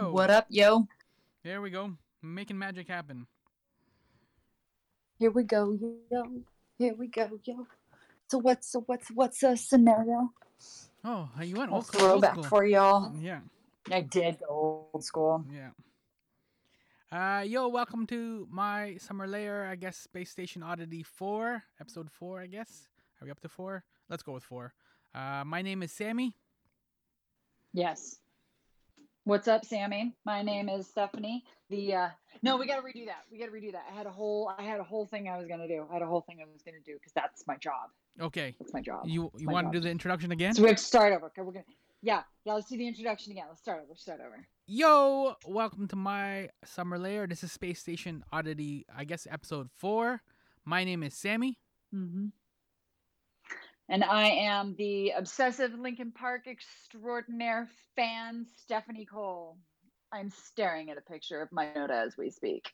Yo. What up, yo? There we go. Making magic happen. Here we go, yo. Here we go, yo. So what's so what's what's a scenario? Oh, you went I'll old school. throw old back school. for y'all. Yeah, I did go old school. yeah. Uh, yo, welcome to my summer layer. I guess Space Station Oddity four, episode four. I guess. Are we up to four? Let's go with four. Uh, my name is Sammy. Yes. What's up, Sammy? My name is Stephanie. The uh no, we gotta redo that. We gotta redo that. I had a whole I had a whole thing I was gonna do. I had a whole thing I was gonna do because that's my job. Okay. That's my job. You you want to do the introduction again? So we have to start over. Okay, we're gonna yeah, yeah, let's do the introduction again. Let's start over. Start over. Yo, welcome to my summer layer. This is Space Station Oddity. I guess episode four. My name is Sammy. Mm-hmm. And I am the obsessive Linkin Park extraordinaire fan, Stephanie Cole. I'm staring at a picture of Mike Shinoda as we speak.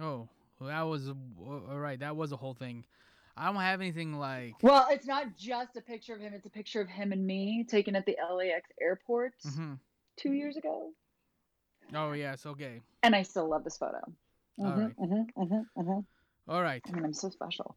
Oh, that was all right. That was a whole thing. I don't have anything like. Well, it's not just a picture of him, it's a picture of him and me taken at the LAX airport hmm two years ago. Oh yes, okay. And I still love this photo. All Mhm, right. mhm, mhm, mhm. All right. I mean, I'm so special.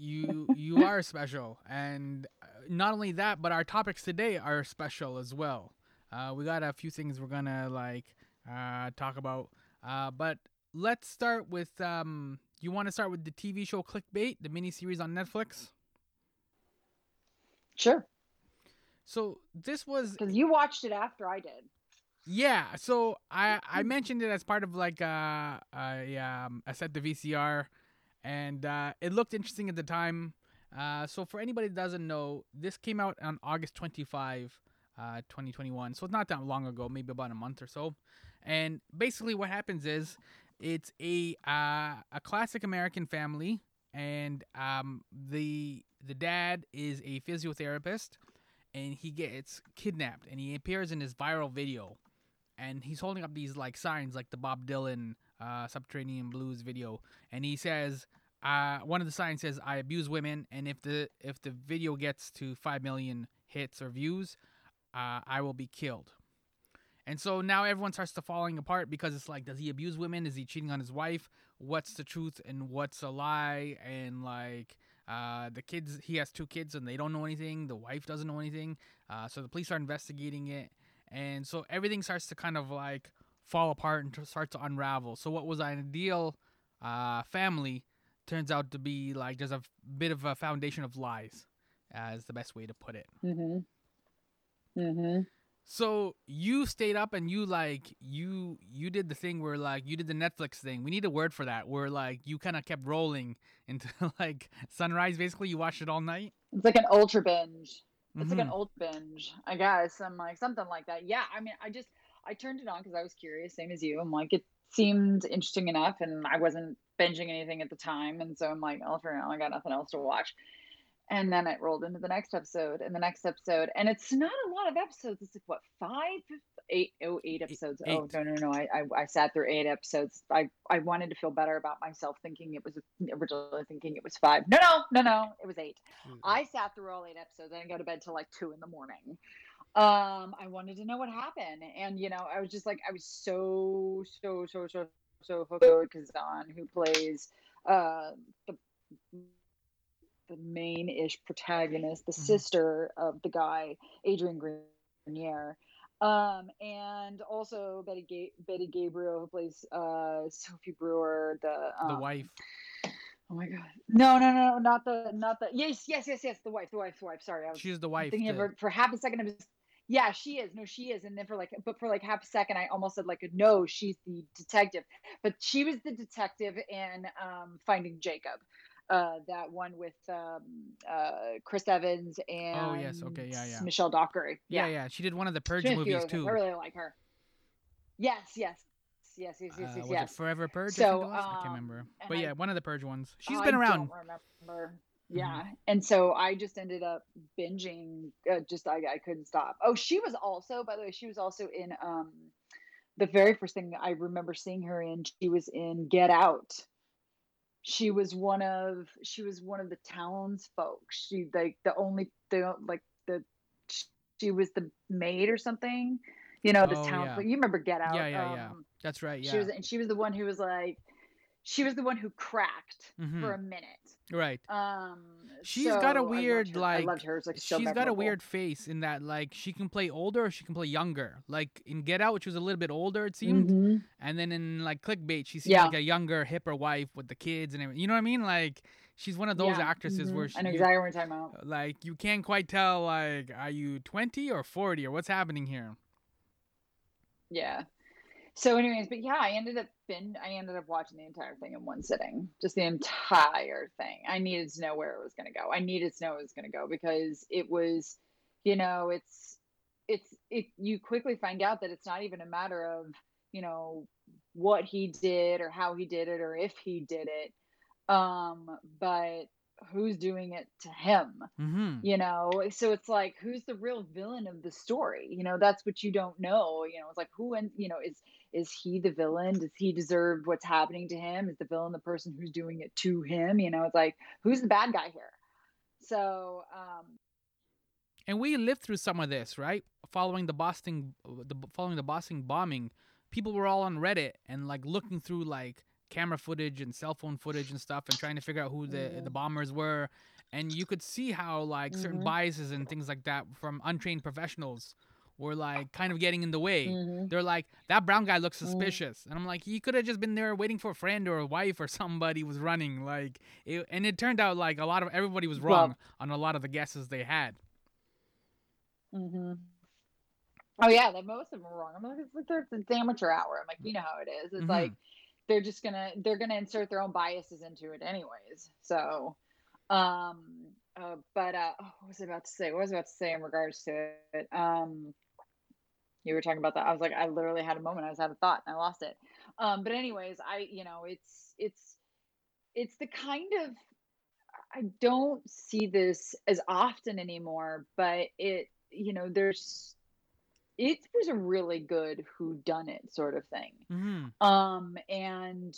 You you are special, and uh, not only that, but our topics today are special as well. Uh, we got a few things we're gonna like uh, talk about, uh, but let's start with. Um, you want to start with the TV show Clickbait, the miniseries on Netflix? Sure. So this was Because you watched it after I did. Yeah, so I I mentioned it as part of like uh, a um a set the VCR, and uh, it looked interesting at the time. Uh, so for anybody that doesn't know, this came out on August 25, uh, 2021. So it's not that long ago, maybe about a month or so. And basically, what happens is it's a uh, a classic American family, and um the the dad is a physiotherapist, and he gets kidnapped, and he appears in this viral video and he's holding up these like signs like the Bob Dylan uh, Subterranean Blues video and he says uh, one of the signs says I abuse women and if the if the video gets to 5 million hits or views uh, I will be killed. And so now everyone starts to falling apart because it's like does he abuse women? Is he cheating on his wife? What's the truth and what's a lie? And like uh, the kids he has two kids and they don't know anything. The wife doesn't know anything. Uh, so the police are investigating it. And so everything starts to kind of like fall apart and start to unravel. So what was an ideal uh, family turns out to be like there's a bit of a foundation of lies, as the best way to put it. Mm-hmm. Mm-hmm. So you stayed up and you like you you did the thing where like you did the Netflix thing. We need a word for that. Where like you kind of kept rolling into like sunrise. Basically, you watched it all night. It's like an ultra binge. It's like an old binge, I guess. I'm like something like that. Yeah, I mean, I just I turned it on because I was curious, same as you. I'm like, it seemed interesting enough, and I wasn't binging anything at the time, and so I'm like, I'll turn it on. I got nothing else to watch. And then it rolled into the next episode and the next episode, and it's not a lot of episodes. It's like what five, eight, oh, eight episodes. Oh no, no, no! I, I I sat through eight episodes. I I wanted to feel better about myself, thinking it was originally thinking it was five. No, no, no, no! It was eight. Hmm. I sat through all eight episodes. I didn't go to bed till like two in the morning. Um, I wanted to know what happened, and you know, I was just like, I was so, so, so, so, so on Kazan, who plays uh the the main-ish protagonist, the Mhm. sister of the guy, Adrian Grenier. Um, and also Betty Ga- Betty Gabriel, who plays uh Sophie Brewer, the the um, wife. Oh my god. No, no, no, not the, not the. Yes, yes, yes, yes. The wife, the wife, the wife. Sorry, I was She's the wife. thinking of her for half a second. I was, yeah, she is. No, she is. And then for like, but for like half a second, I almost said like, no, she's the detective. But she was the detective in um, Defending Jacob. Uh, that one with um, uh, Chris Evans and Oh, yes. Okay, yeah, yeah. Michelle Dockery. yeah, yeah. She did one of the Purge She's a few movies too. I really like her. Yes, yes, yes, yes, yes, Uh, was yes. it Forever Purge? So, it was? I can't um, remember. But I- yeah, one of the Purge ones. She's I been around. Don't remember. Yeah, and so I just ended up binging. Uh, just I, I couldn't stop. Oh, she was also, by the way, she was also in um, the very first thing I remember seeing her in. She was in Get Out. She was one of she was one of the townsfolk. She like the only the like the she was the maid or something. You know, the Oh, town. yeah. You remember Get Out? Yeah, yeah, yeah. um, That's right. Yeah. She was, and she was the one who was like, she was the one who cracked Mhm. for a minute. Right. Um, She's got a so weird, her. like- I loved hers. Like so She's got a weird face in that, like, she can play older or she can play younger. Like in Get Out, which was a little bit older, it seemed. Mhm. And then in like Clickbait, she seems Yeah. like a younger, hipper wife with the kids and everything. You know what I mean? Like she's one of those Yeah, actresses mhm. where she, I know you- exactly what talking about. like you can't quite tell like are you 20 or 40 or what's happening here. Yeah. So, anyways, but yeah, I ended up been I ended up watching the entire thing in one sitting, just the entire thing. I needed to know where it was going to go. I needed to know it was going to go because it was, you know, it's it's it. You quickly find out that it's not even a matter of you know what he did or how he did it or if he did it, um, but who's doing it to him Mm-hmm. you know so it's like who's the real villain of the story you know that's what you don't know you know it's like who and you know is is he the villain does he deserve what's happening to him is the villain the person who's doing it to him you know it's like who's the bad guy here so um And we lived through some of this, right? Following the Boston, the following the Boston bombing, people were all on Reddit and like looking through like camera footage and cell phone footage and stuff and trying to figure out who the Mhm. the bombers were. And you could see how like certain Mhm. biases and things like that from untrained professionals were like kind of getting in the way. mhm. They're like, that brown guy looks Mm. suspicious. And I'm like, he could have just been there waiting for a friend or a wife or somebody was running. Like, it, and it turned out like a lot of everybody was Well- wrong on a lot of the guesses they had. hmm Oh yeah, that most of them are wrong. I'm like, it's like they're it's amateur hour. I'm like, you know how it is. It's Mhm. like they're just gonna they're gonna insert their own biases into it anyways. So, um, uh, but uh, oh, what was I about to say? What was I about to say in regards to it? Um, you were talking about that. I was like, I literally had a moment. I was had a thought and I lost it. Um, but anyways, I you know it's it's it's the kind of I don't see this as often anymore, but it, you know, there's, it was a really good who done it sort of thing. Mm-hmm. Um, and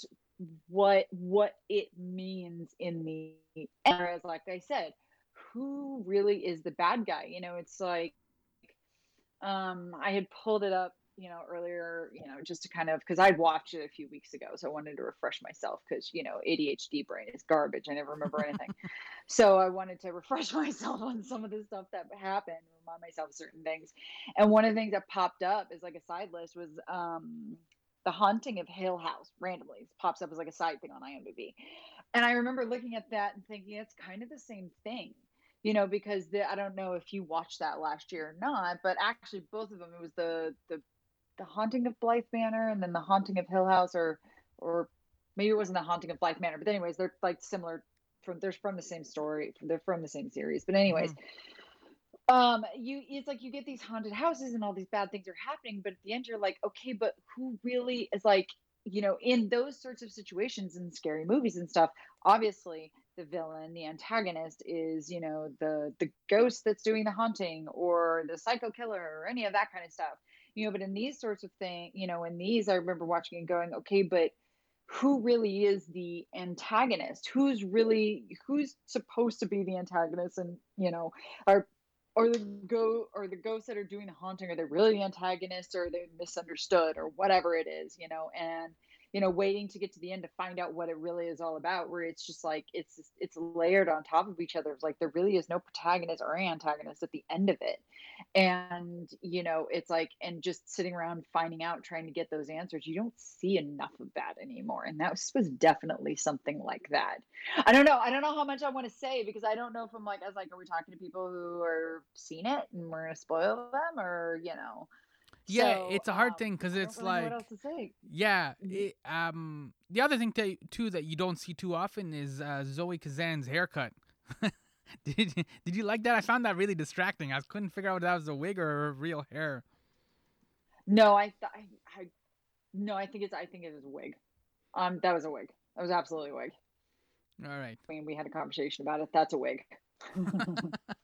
what, what it means in the era, like I said, who really is the bad guy? You know, it's like, um, I had pulled it up, you know, earlier, you know, just to kind of, cause I'd watched it a few weeks ago. So I wanted to refresh myself cause, you know, ADHD brain is garbage. I never remember anything. so I wanted to refresh myself on some of the stuff that happened, remind myself of certain things. And one of the things that popped up is like a side list was, um, the haunting of Hill House randomly it pops up as like a side thing on IMDb. And I remember looking at that and thinking it's kind of the same thing you know because the, i don't know if you watched that last year or not but actually both of them it was the the the haunting of bly manor and then the haunting of hill house or or maybe it wasn't the haunting of bly manor but anyways they're like similar from they're from the same story they're from the same series but anyways. Um you it's like you get these haunted houses and all these bad things are happening but at the end you're like okay but who really is like you know in those sorts of situations in scary movies and stuff obviously the villain the antagonist is you know the the ghost that's doing the haunting or the psycho killer or any of that kind of stuff. You know but in these sorts of things you know in these i remember watching and going okay but who really is the antagonist? Who's really who's supposed to be the antagonist? And you know are or the go or the ghosts that are doing the haunting are they really the antagonist or are they misunderstood or whatever it is you know? And you know waiting to get to the end to find out what it really is all about where it's just like it's it's layered on top of each other. It's like there really is no protagonist or antagonist at the end of it. And you know it's like and just sitting around finding out trying to get those answers you don't see enough of that anymore. And that was, was definitely something like that. I don't know. I don't know how much i want to say because i don't know if i'm like as like are we talking to people who are seen it and we're gonna spoil them or you know yeah, so, it's a hard um, thing because it's really like what else to say. yeah. Mhm. It, um, the other thing to, too that you don't see too often is uh, Zoe Kazan's haircut. did you, did you like that? I found that really distracting. I couldn't figure out if that was a wig or real hair. No, I, th- I, I, no, I think it's, I think it was a wig. Um, that was a wig. That was absolutely a wig. All right. I mean, we had a conversation about it. That's a wig.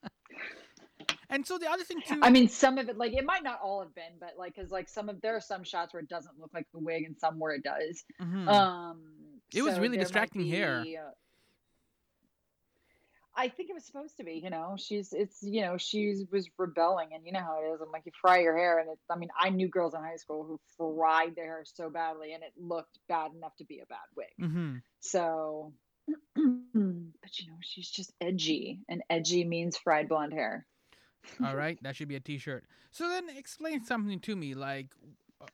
And so the other thing too. I mean, some of it, like, it might not all have been, but like, cause like some of there are some shots where it doesn't look like the wig, and some where it does. Mhm. Um, It was really distracting hair. be, uh, I think it was supposed to be, you know, she's, it's, you know, she was rebelling, and you know how it is. I'm like, you fry your hair, and it's, I mean, I knew girls in high school who fried their hair so badly, and it looked bad enough to be a bad wig. Mhm. So, but you know, she's just edgy, and edgy means fried blonde hair. All right, that should be a T-shirt. So then, explain something to me. Like,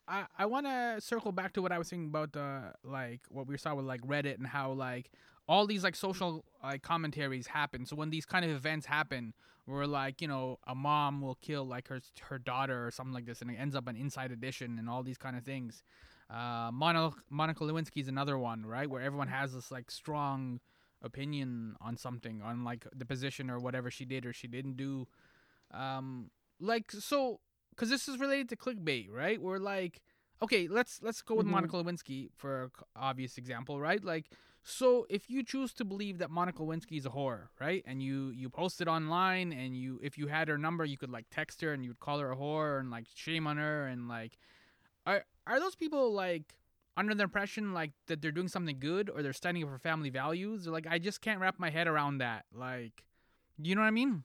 I I want to circle back to what I was saying about the like what we saw with like Reddit and how like all these like social like commentaries happen. So when these kind of events happen, where like you know a mom will kill like her her daughter or something like this, and it ends up an Inside Edition and all these kind of things. Uh, Monica Monica Lewinsky is another one, right? Where everyone has this like strong opinion on something, on like the position or whatever she did or she didn't do. Um, like so, because this is related to clickbait, right? We're like, okay, let's let's go with Mhm. Monica Lewinsky for obvious example, right? Like, so if you choose to believe that Monica Lewinsky is a whore, right, and you you post it online, and you if you had her number, you could like text her and you would call her a whore and like shame on her and like, are are those people like? Under the impression like that they're doing something good or they're standing up for family values, like I just can't wrap my head around that. Like, you know what I mean?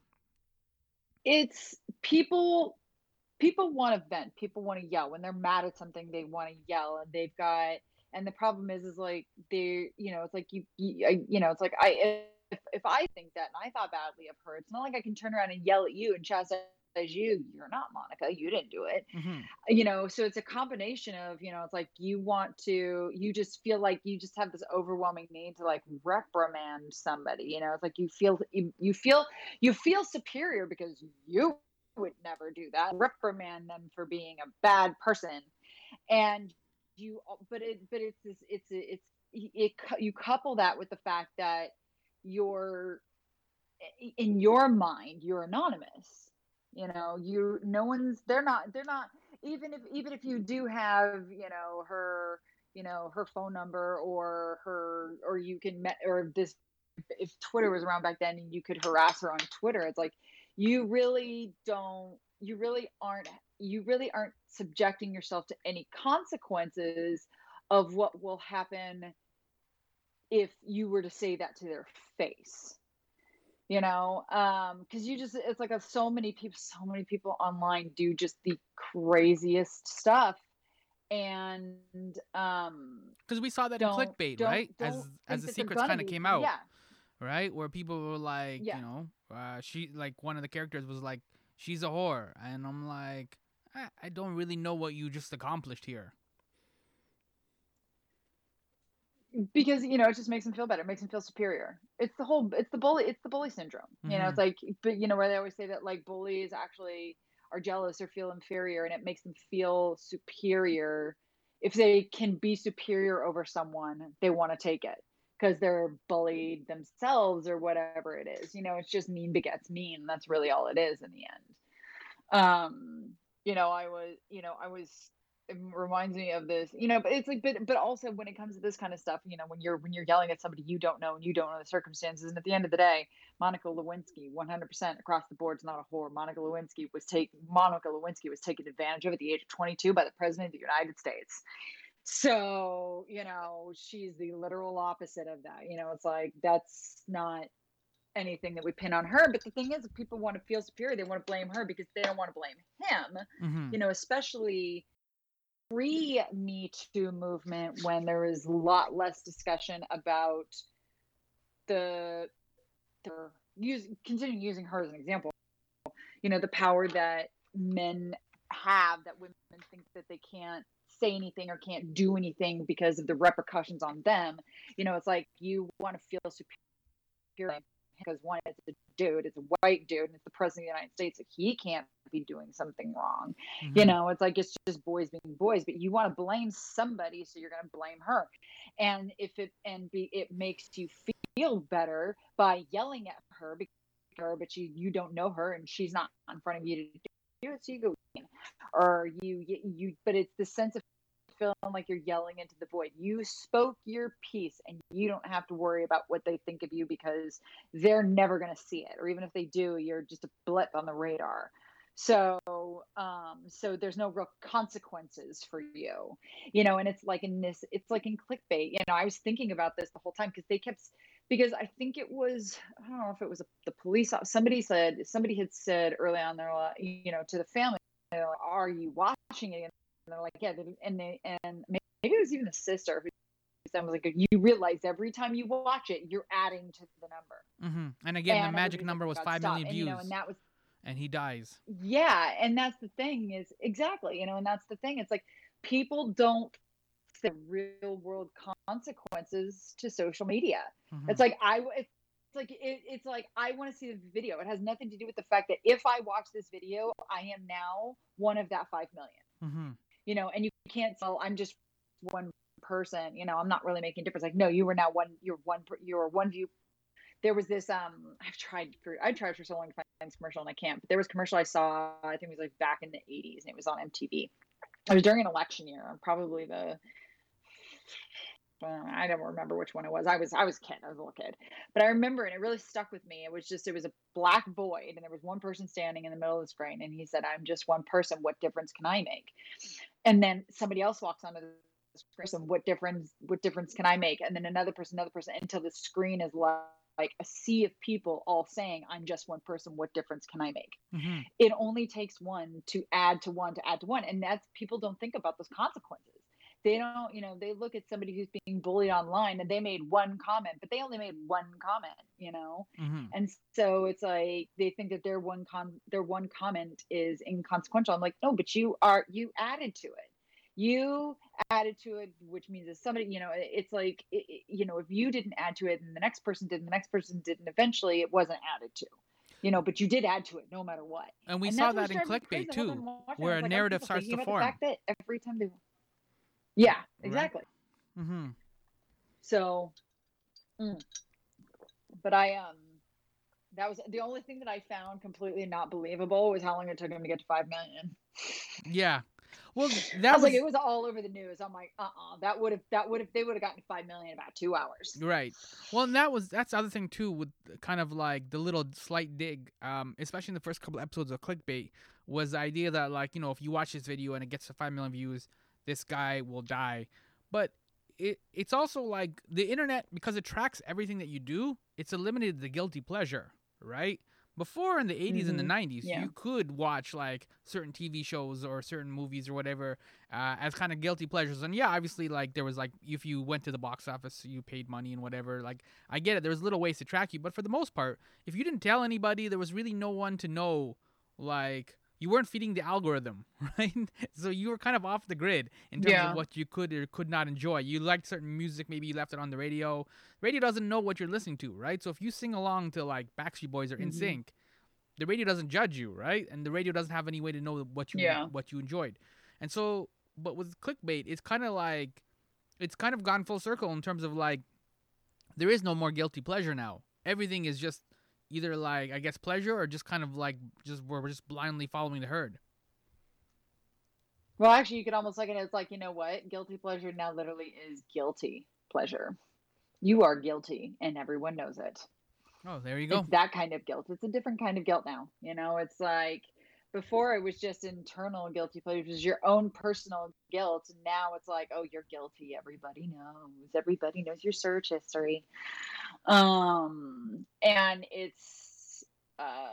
It's people people want to vent people want to yell. When they're mad at something they want to yell and they've got and the problem is is like they you know it's like you you, you know it's like i if, if i think that and i thought badly of her it's not like i can turn around and yell at you and chastise you you're not monica you didn't do it. Hmm you know so it's a combination of you know it's like you want to you just feel like you just have this overwhelming need to like reprimand somebody you know it's like you feel you, you feel you feel superior because you would never do that reprimand them for being a bad person. And you but it but it's this it's it's it you couple that with the fact that you're in your mind you're anonymous you know you no one's they're not they're not even if even if you do have you know her you know her phone number or her or you can met or this if twitter was around back then and you could harass her on twitter it's like you really don't you really aren't you really aren't subjecting yourself to any consequences of what will happen if you were to say that to their face you know um because you just it's like a, so many people so many people online do just the craziest stuff and um Because we saw that in clickbait, don't- right? don't As as the secrets kind of came out, yeah right? Where people were like, Yeah. you know, uh, she like one of the characters was like, she's a whore, and I'm like, I, I don't really know what you just accomplished here. Because you know it just makes them feel better it makes them feel superior. It's the whole it's the bully it's the bully syndrome you know it's like but you know where they always say that like bullies actually are jealous or feel inferior and it makes them feel superior. If they can be superior over someone they want to take it because they're bullied themselves or whatever it is you know it's just mean begets mean that's really all it is in the end. Um you know i was you know i was it reminds me of this you know but it's like but but also when it comes to this kind of stuff you know when you're when you're yelling at somebody you don't know and you don't know the circumstances and at the end of the day monica lewinsky 100% across the board is not a whore. Monica lewinsky was taken monica lewinsky was taken advantage of at the age of 22 by the president of the united states. So you know she's the literal opposite of that you know it's like that's not anything that we pin on her but the thing is if people want to feel superior they want to blame her because they don't want to blame him. Hmm you know especially pre Me Too movement when there was a lot less discussion about the the use continuing using her as an example. You know, the power that men have that women think that they can't say anything or can't do anything because of the repercussions on them. You know, it's like you want to feel superior because one, it's a dude, it's a white dude, and it's the president of the United States. Like he can't be doing something wrong. Mm-hmm. You know, it's like it's just boys being boys, but you want to blame somebody, so you're going to blame her. And if it and be it makes you feel better by yelling at her because her, but you you don't know her and she's not in front of you to do it, so you go or you you but it's the sense of feeling like you're yelling into the void. You spoke your piece and you don't have to worry about what they think of you because they're never going to see it. Or even if they do, you're just a blip on the radar. So, um, so there's no real consequences for you, you know, and it's like in this, it's like in clickbait, you know, I was thinking about this the whole time because they kept, because I think it was, I don't know if it was a, the police, somebody said, somebody had said early on their, you know, to the family, are you watching it? And they're like, yeah. And they, and maybe it was even a sister who said was like, you realize every time you watch it, you're adding to the number. Mm-hmm. And again, and the magic number was five million views. And, you know, and that was, and he dies. Yeah, and that's the thing is exactly, you know, and that's the thing. It's like people don't the real world consequences to social media. Mm-hmm. It's like I it's like it, it's like I want to see the video. It has nothing to do with the fact that if I watch this video, I am now one of that five million. Mm-hmm you know, and you can't tell I'm just one person, you know, I'm not really making a difference. Like, no, you were now one, you're one, you're one view. There was this, um, I've tried for, I tried for so long to find this commercial and I can't, but there was a commercial I saw, I think it was like back in the 80s and it was on MTV. It was during an election year, probably the I don't remember which one it was. I was I was a kid. I was a little kid, but I remember, and it really stuck with me. It was just it was a black void, and there was one person standing in the middle of the screen, and he said, "I'm just one person. What difference can I make?" And then somebody else walks onto the screen. What difference? What difference can I make? And then another person, another person, until the screen is like a sea of people all saying, I'm just one person. What difference can I make? Mm-hmm. It only takes one to add to one to add to one. And that's people don't think about those consequences they don't you know they look at somebody who's being bullied online and they made one comment but they only made one comment you know mm-hmm. and so it's like they think that their one com their one comment is inconsequential i'm like no but you are you added to it you added to it which means that somebody you know it's like it, you know if you didn't add to it and the next person did and the next person didn't eventually it wasn't added to you know, but you did add to it no matter what. And we and saw that in clickbait too, where a like, narrative starts to form. The fact that every time they yeah, exactly. Right? Mm-hmm. So, mm. but I um, that was the only thing that I found completely not believable was how long it took him to get to five million. Yeah. Well, that was, was, like it was all over the news. I'm like, uh, uh-uh, uh that would have that would have they would have gotten five million in about two hours. Right. Well, and that was that's the other thing too with kind of like the little slight dig, um, especially in the first couple episodes of clickbait, was the idea that like you know if you watch this video and it gets to five million views, this guy will die. But it it's also like the internet because it tracks everything that you do. It's eliminated the guilty pleasure, right? Before in the 80s mm-hmm. and the 90s, yeah. you could watch like certain TV shows or certain movies or whatever uh, as kind of guilty pleasures. And yeah, obviously, like there was like if you went to the box office, you paid money and whatever. Like I get it, there was little ways to track you, but for the most part, if you didn't tell anybody, there was really no one to know like you weren't feeding the algorithm, right? So you were kind of off the grid in terms yeah. of what you could or could not enjoy. You liked certain music, maybe you left it on the radio. Radio doesn't know what you're listening to, right? So if you sing along to like Backstreet Boys or mm-hmm. The radio doesn't judge you, right? And the radio doesn't have any way to know what you yeah. what you enjoyed. And so, but with clickbait, it's kind of like it's kind of gone full circle in terms of like there is no more guilty pleasure now. Everything is just either like I guess pleasure or just kind of like just where we're just blindly following the herd. Well, actually, you could almost look at it as like, you know what? Guilty pleasure now literally is guilty pleasure. You are guilty, and everyone knows it. Oh, there you go. It's that kind of guilt. It's a different kind of guilt now. You know, it's like before it was just internal guilty pleasure, it was your own personal guilt. And now it's like, oh, you're guilty. Everybody knows. Everybody knows your search history. Um, and it's uh,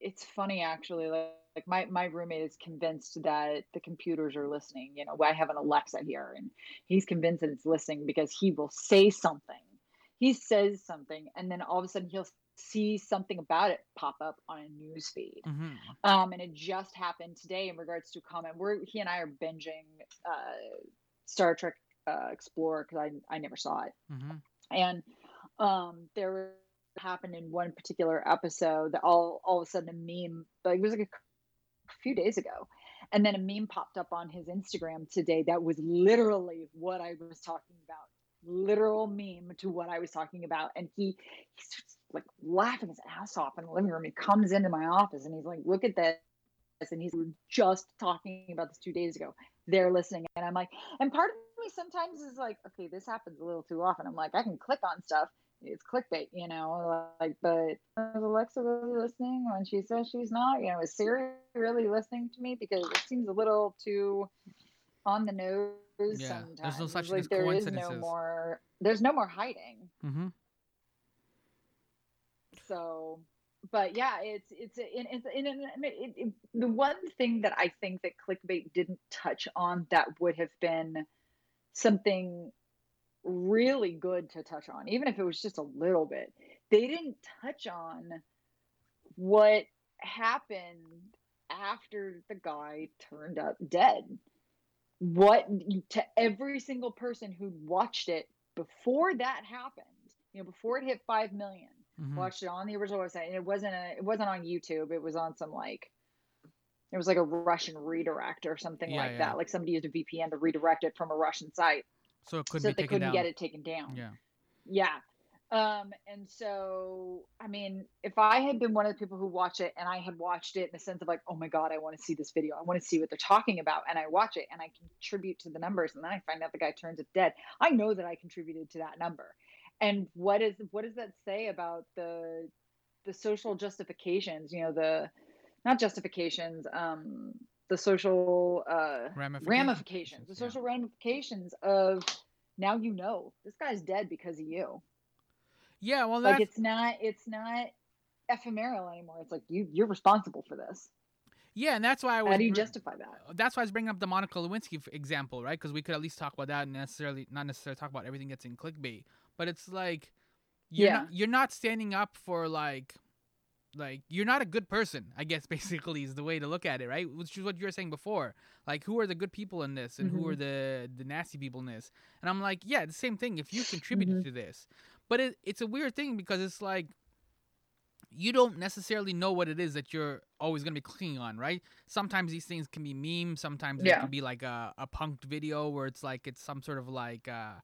it's funny actually. Like, like my my roommate is convinced that the computers are listening. You know, I have an Alexa here, and he's convinced that it's listening because he will say something. He says something, and then all of a sudden he'll see something about it pop up on a news feed. Mm-hmm. Um, and it just happened today in regards to a comment. We're he and I are binging uh, Star Trek uh, Explorer because I I never saw it, Mm-hmm. and um, there happened in one particular episode that all all of a sudden a meme like it was like a few days ago and then a meme popped up on his instagram today that was literally what i was talking about literal meme to what i was talking about and he he's like laughing his ass off in the living room he comes into my office and he's like look at this and he's just talking about this two days ago they're listening and i'm like and part of me sometimes is like okay this happens a little too often i'm like i can click on stuff it's clickbait, you know, like, but is Alexa really listening when she says she's not? You know, is Siri really listening to me? Because it seems a little too on the nose Yeah, sometimes. there's no such thing like as there is no more, there's no more hiding. Mm-hmm. So, but yeah, it's, it's, in, it's, in, the one thing that I think that clickbait didn't touch on that would have been something really good to touch on, even if it was just a little bit. They didn't touch on what happened after the guy turned up dead. What to every single person who watched it before that happened, you know, before it hit five million, Mm-hmm. watched it on the original website, and it wasn't a, it wasn't on YouTube. It was on some like it was like a Russian redirect or something Yeah, like yeah. that. Like somebody used a VPN to redirect it from a Russian site So it could so be they couldn't down. get it taken down. Yeah. Yeah. Um, and so, I mean, if I had been one of the people who watch it and I had watched it in the sense of like, oh my God, I want to see this video. I want to see what they're talking about. And I watch it and I contribute to the numbers. And then I find out the guy turns it dead. I know that I contributed to that number. And what is, what does that say about the, the social justifications, you know, the, not justifications, um, the social, uh, Ramifications. ramifications, the Yeah. social ramifications of now you know this guy's dead because of you. Yeah, well, Like it's not it's not ephemeral anymore. It's like you you're responsible for this. yeah, and that's why I was. How do you justify that? that's why I was bringing up the Monica Lewinsky example, right? Because we could at least talk about that and necessarily not necessarily talk about everything that's in clickbait. But it's like you're Yeah. not, you're not standing up for like like you're not a good person. I guess basically is the way to look at it, right? Which is what you were saying before. Like who are the good people in this, and who are the the nasty people in this? And I'm like, yeah, the same thing. If you contributed to this, but it, it's a weird thing because it's like you don't necessarily know what it is that you're always going to be clicking on, right? Sometimes these things can be memes. Sometimes it can be like a, a punked video where it's like it's some sort of like uh,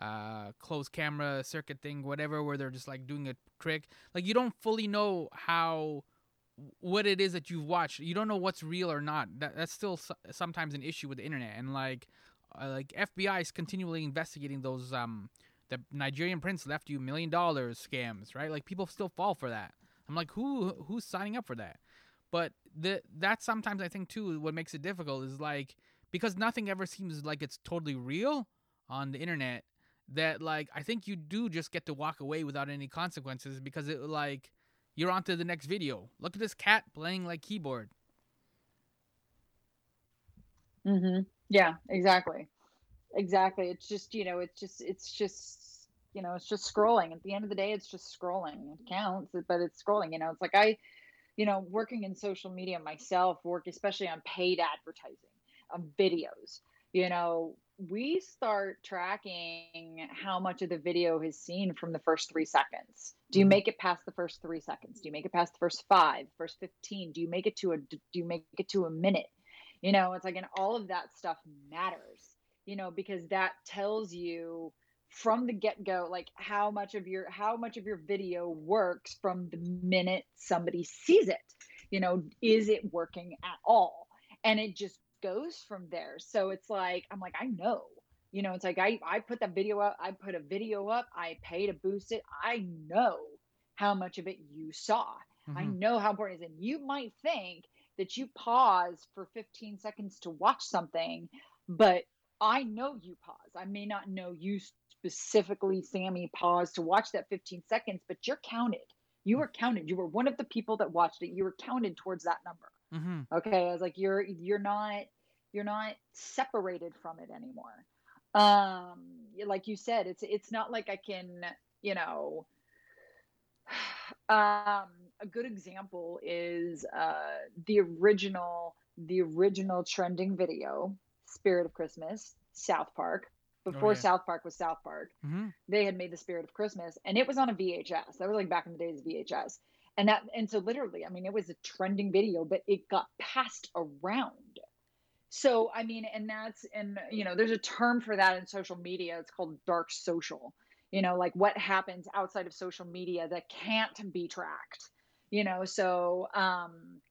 uh, closed camera circuit thing, whatever, where they're just like doing a trick. Like you don't fully know how what it is that you've watched. You don't know what's real or not. That that's still so- sometimes an issue with the internet. And like uh, like FBI is continually investigating those um the Nigerian prince left you million dollars scams, right? Like people still fall for that. I'm like, who who's signing up for that? But the that sometimes I think too what makes it difficult is like because nothing ever seems like it's totally real on the internet that like I think you do just get to walk away without any consequences because it like you're on to the next video. Look at this cat playing like keyboard. Mm-hmm. Yeah, exactly. Exactly. It's just, you know, it's just it's just you know, it's just scrolling. At the end of the day, it's just scrolling. It counts, but it's scrolling. You know, it's like I, you know, working in social media myself, work especially on paid advertising, on videos. You know, we start tracking how much of the video is seen from the first three seconds. Do you Mhm. make it past the first three seconds? Do you make it past the first five, first 15? Do you make it to a, do you make it to a minute? You know, it's like, and all of that stuff matters, you know, because that tells you from the get-go like how much of your how much of your video works from the minute somebody sees it you know is it working at all and it just goes from there so it's like i'm like i know you know it's like i i put that video up i put a video up i pay to boost it i know how much of it you saw i Mhm. know how important it is and you might think that you pause for 15 seconds to watch something but i know you pause i may not know you specifically sammy pause to watch that 15 seconds but you're counted You were counted. You were one of the people that watched it. You were counted towards that number. Mm-hmm. Okay, I was like, you're you're not you're not separated from it anymore. Um, like you said, it's it's not like I can, you know. Um, a good example is uh, the original the original trending video, Spirit of Christmas, South Park. Before yeah. South Park was South Park, Mm-hmm. they had made the Spirit of Christmas, and it was on a VHS. That was like back in the days of VHS, and that and so literally, I mean, it was a trending video, but it got passed around. So I mean, and that's and you know, there's a term for that in social media. It's called dark social. You know, like what happens outside of social media that can't be tracked. You know, so um,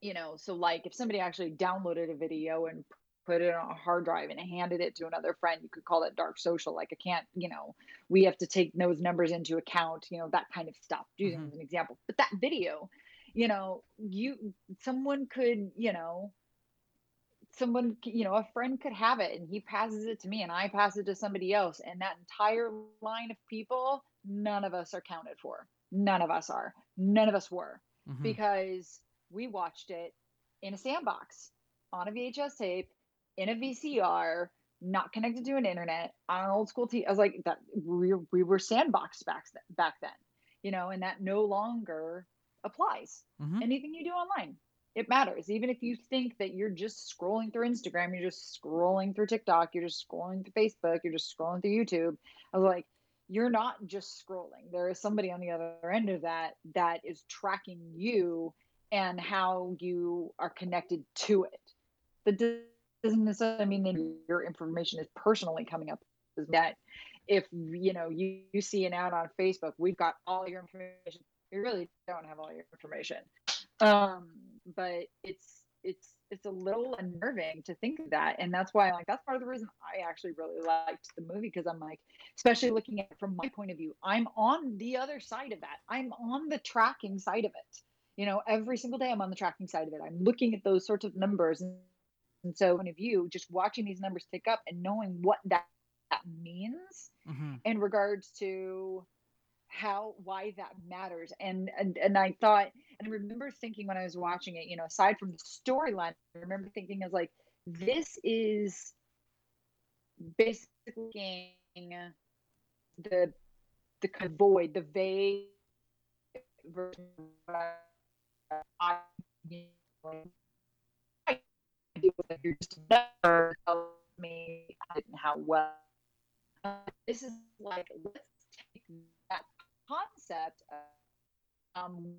you know, so like if somebody actually downloaded a video and put it on a hard drive and handed it to another friend, you could call that dark social. Like I can't, you know, we have to take those numbers into account, you know, that kind of stuff, using Mhm. as an example. But that video, you know, you someone could, you know, someone you know a friend could have it and he passes it to me and i pass it to somebody else and that entire line of people none of us are counted for none of us are none of us were Mm-hmm. because we watched it in a sandbox on a VHS tape in a VCR, not connected to an internet on an old school TV. I was like, that we we were sandboxed back th- back then, you know, and that no longer applies. Mhm. Anything you do online, it matters. Even if you think that you're just scrolling through Instagram, you're just scrolling through TikTok, you're just scrolling through Facebook, you're just scrolling through YouTube. I was like, you're not just scrolling. There is somebody on the other end of that that is tracking you and how you are connected to it. That doesn't necessarily mean that your information is personally coming up. That if you know you, you see an ad on Facebook, we've got all your information. You really don't have all your information. Um, but it's it's it's a little unnerving to think of that, and that's why like that's part of the reason I actually really liked the movie because I'm like, especially looking at from my point of view, I'm on the other side of that. I'm on the tracking side of it. You know, every single day I'm on the tracking side of it. I'm looking at those sorts of numbers, and, and so one of you just watching these numbers tick up and knowing what that, that means Mm-hmm. in regards to how why that matters and, and and i thought and i remember thinking when i was watching it you know aside from the storyline i remember thinking as like this is basically the the kind of void the vague version of what I, you know, I do with it. You're just never telling me how well uh, this is like let's take that concept of um,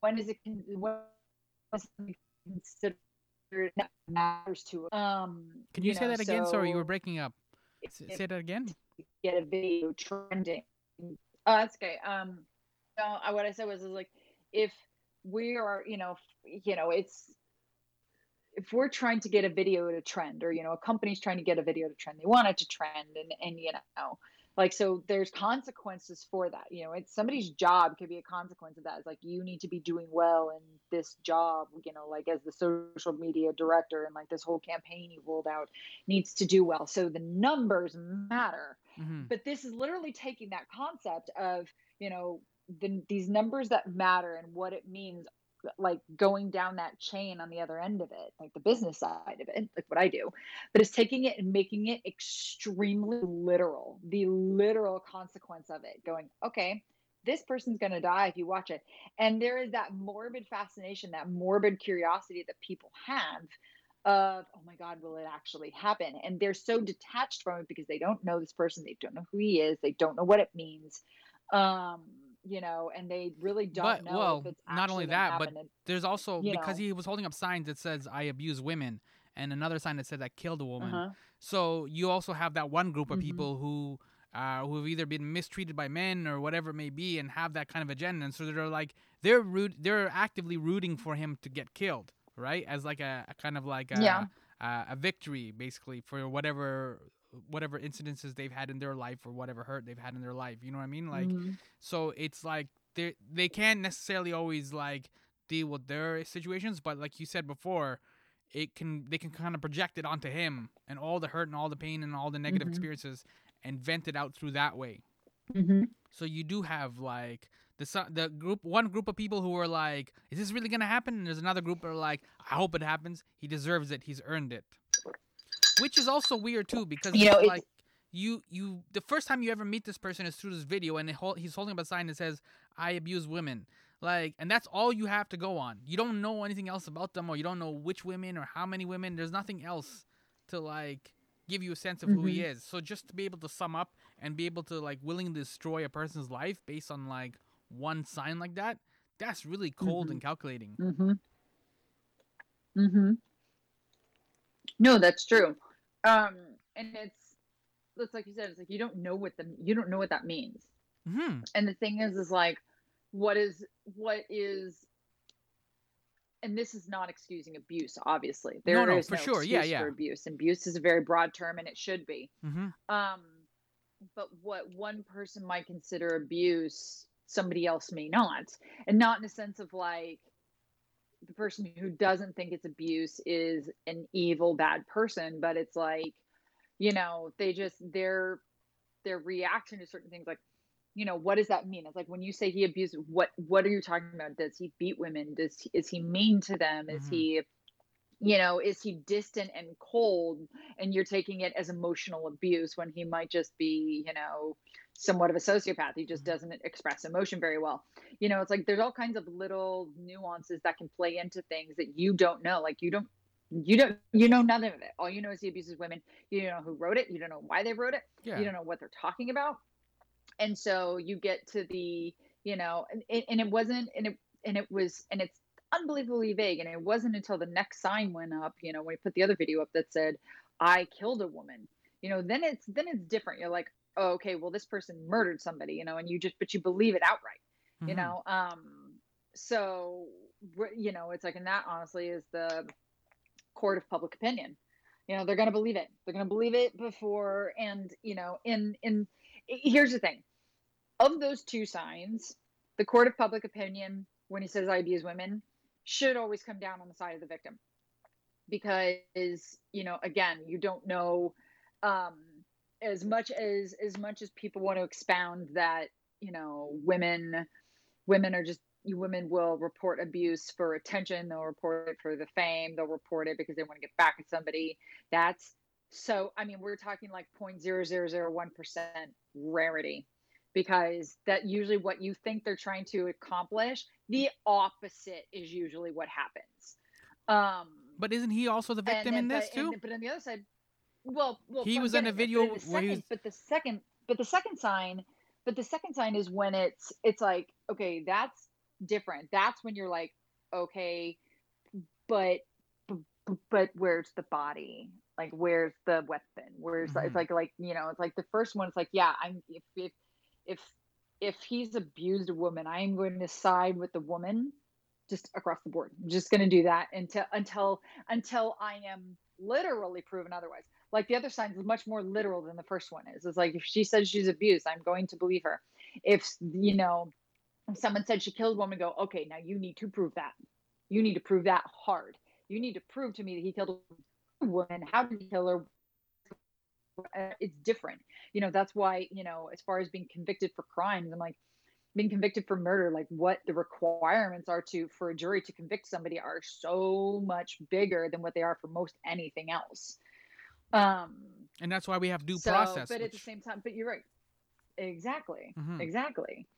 when is it when is it considered that matters to um Can you, say know, that again? Sorry, you were breaking up. if- S- if say that again. get a video trending oh that's okay um no I, what i said was, is like if we are you know you know it's if we're trying to get a video to trend or you know a company's trying to get a video to trend they want it to trend and and you know like so there's consequences for that you know it's somebody's job could be a consequence of that. It's like you need to be doing well in this job you know like as the social media director and like this whole campaign you rolled out needs to do well. So the numbers matter. Mm-hmm. but this is literally taking that concept of you know the, these numbers that matter and what it means like going down that chain on the other end of it like the business side of it like what i do but it's taking it and making it extremely literal the literal consequence of it going okay this person's going to die if you watch it. And there is that morbid fascination that morbid curiosity that people have of oh my god will it actually happen? And they're so detached from it because they don't know this person they don't know who he is they don't know what it means um you know and they really don't But, know well, if it's not only that, but. And- There's also because know. he was holding up signs that says "I abuse women" and another sign that said "I killed a woman." uh-huh. So you also have that one group of Mhm. people who uh, who have either been mistreated by men or whatever it may be, and have that kind of agenda. And so they're like they're root they're actively rooting for him to get killed, right? As like a, a kind of like a, Yeah. a a victory, basically for whatever whatever incidences they've had in their life or whatever hurt they've had in their life. You know what I mean? Like Mhm. so it's like they they can't necessarily always like deal with their situations, but like you said before, it can they can kind of project it onto him and all the hurt and all the pain and all the negative Mhm. experiences and vent it out through that way. Mhm. So you do have like The the group one group of people who are like, "Is this really gonna happen?" And there's another group that are like, "I hope it happens. He deserves it. He's earned it." Which is also weird too because You know, like you you the first time you ever meet this person is through this video and it hol- he's holding up a sign that says I abuse women. Like and that's all you have to go on. You don't know anything else about them or you don't know which women or how many women. There's nothing else to like give you a sense of who he is. So just to be able to sum up and be able to like willingly destroy a person's life based on like one sign like that, that's really cold and calculating. Mm-hmm. Mm-hmm. No, that's true. Um, and it's it's like you said, it's like you don't know what the you don't know what that means. hmm And the thing is, is like, what is what is, and this is not excusing abuse. Obviously, there is no, for sure. Yeah, excuse yeah. For abuse, and abuse is a very broad term, and it should be. hmm Um, but what one person might consider abuse, somebody else may not, and not in the sense of like the person who doesn't think it's abuse is an evil bad person, but it's like, you know, they just their their reaction to certain things like you know what does that mean? It's like when you say he abused what what are you talking about? Does he beat women? Does he, is he mean to them? Is Mhm. he you know is he distant and cold and you're taking it as emotional abuse when he might just be you know somewhat of a sociopath. He just Mhm. doesn't express emotion very well. You know it's like there's all kinds of little nuances that can play into things that you don't know. Like you don't you don't you know none of it. All you know is he abuses women. You don't know who wrote it. You don't know why they wrote it. Yeah. you don't know what they're talking about. And so you get to the you know and, it- and it wasn't and it and it was and it's unbelievably vague and it wasn't until the next sign went up you know when we put the other video up that said i killed a woman. You know then it's then it's different. You're like oh, okay well this person murdered somebody you know and you just but you believe it outright you Mhm. know? Um so you know it's like and that honestly is the court of public opinion. You know they're going to believe it. They're going to believe it before and you know in in here's the thing. Of those two signs the court of public opinion when he says i abuse women should always come down on the side of the victim. Because you know again you don't know um as much as as much as people want to expound that you know women women are just women will report abuse for attention they'll report it for the fame they'll report it because they want to get back at somebody. That's so i mean we're talking like 0.0001% rarity because that usually what you think they're trying to accomplish the opposite is usually what happens um But isn't he also the victim then- in this but, too? and- but on the other side, well, well, He was in a but video the where he second- was- But the second, but the second sign, but the second sign is when it's it's like okay, that's different. That's when you're like, okay, but but, but where's the body? Like where's the weapon? Where's Mhm. it's like like you know it's like the first one. It's like yeah, I'm if if if if he's abused a woman, I am going to side with the woman just across the board. I'm just going to do that until until until I am literally proven otherwise. Like the other sign is much more literal than the first one is. It's like if she says she's abused, I'm going to believe her. If you know, if someone said she killed a woman, go okay. Now you need to prove that. You need to prove that hard. You need to prove to me that he killed a woman. How did he kill her? Uh, It's different. You know that's why you know as far as being convicted for crimes, I'm like being convicted for murder like what the requirements are to for a jury to convict somebody are so much bigger than what they are for most anything else um and that's why we have due so, process. but at the same time but you're right exactly Mhm. exactly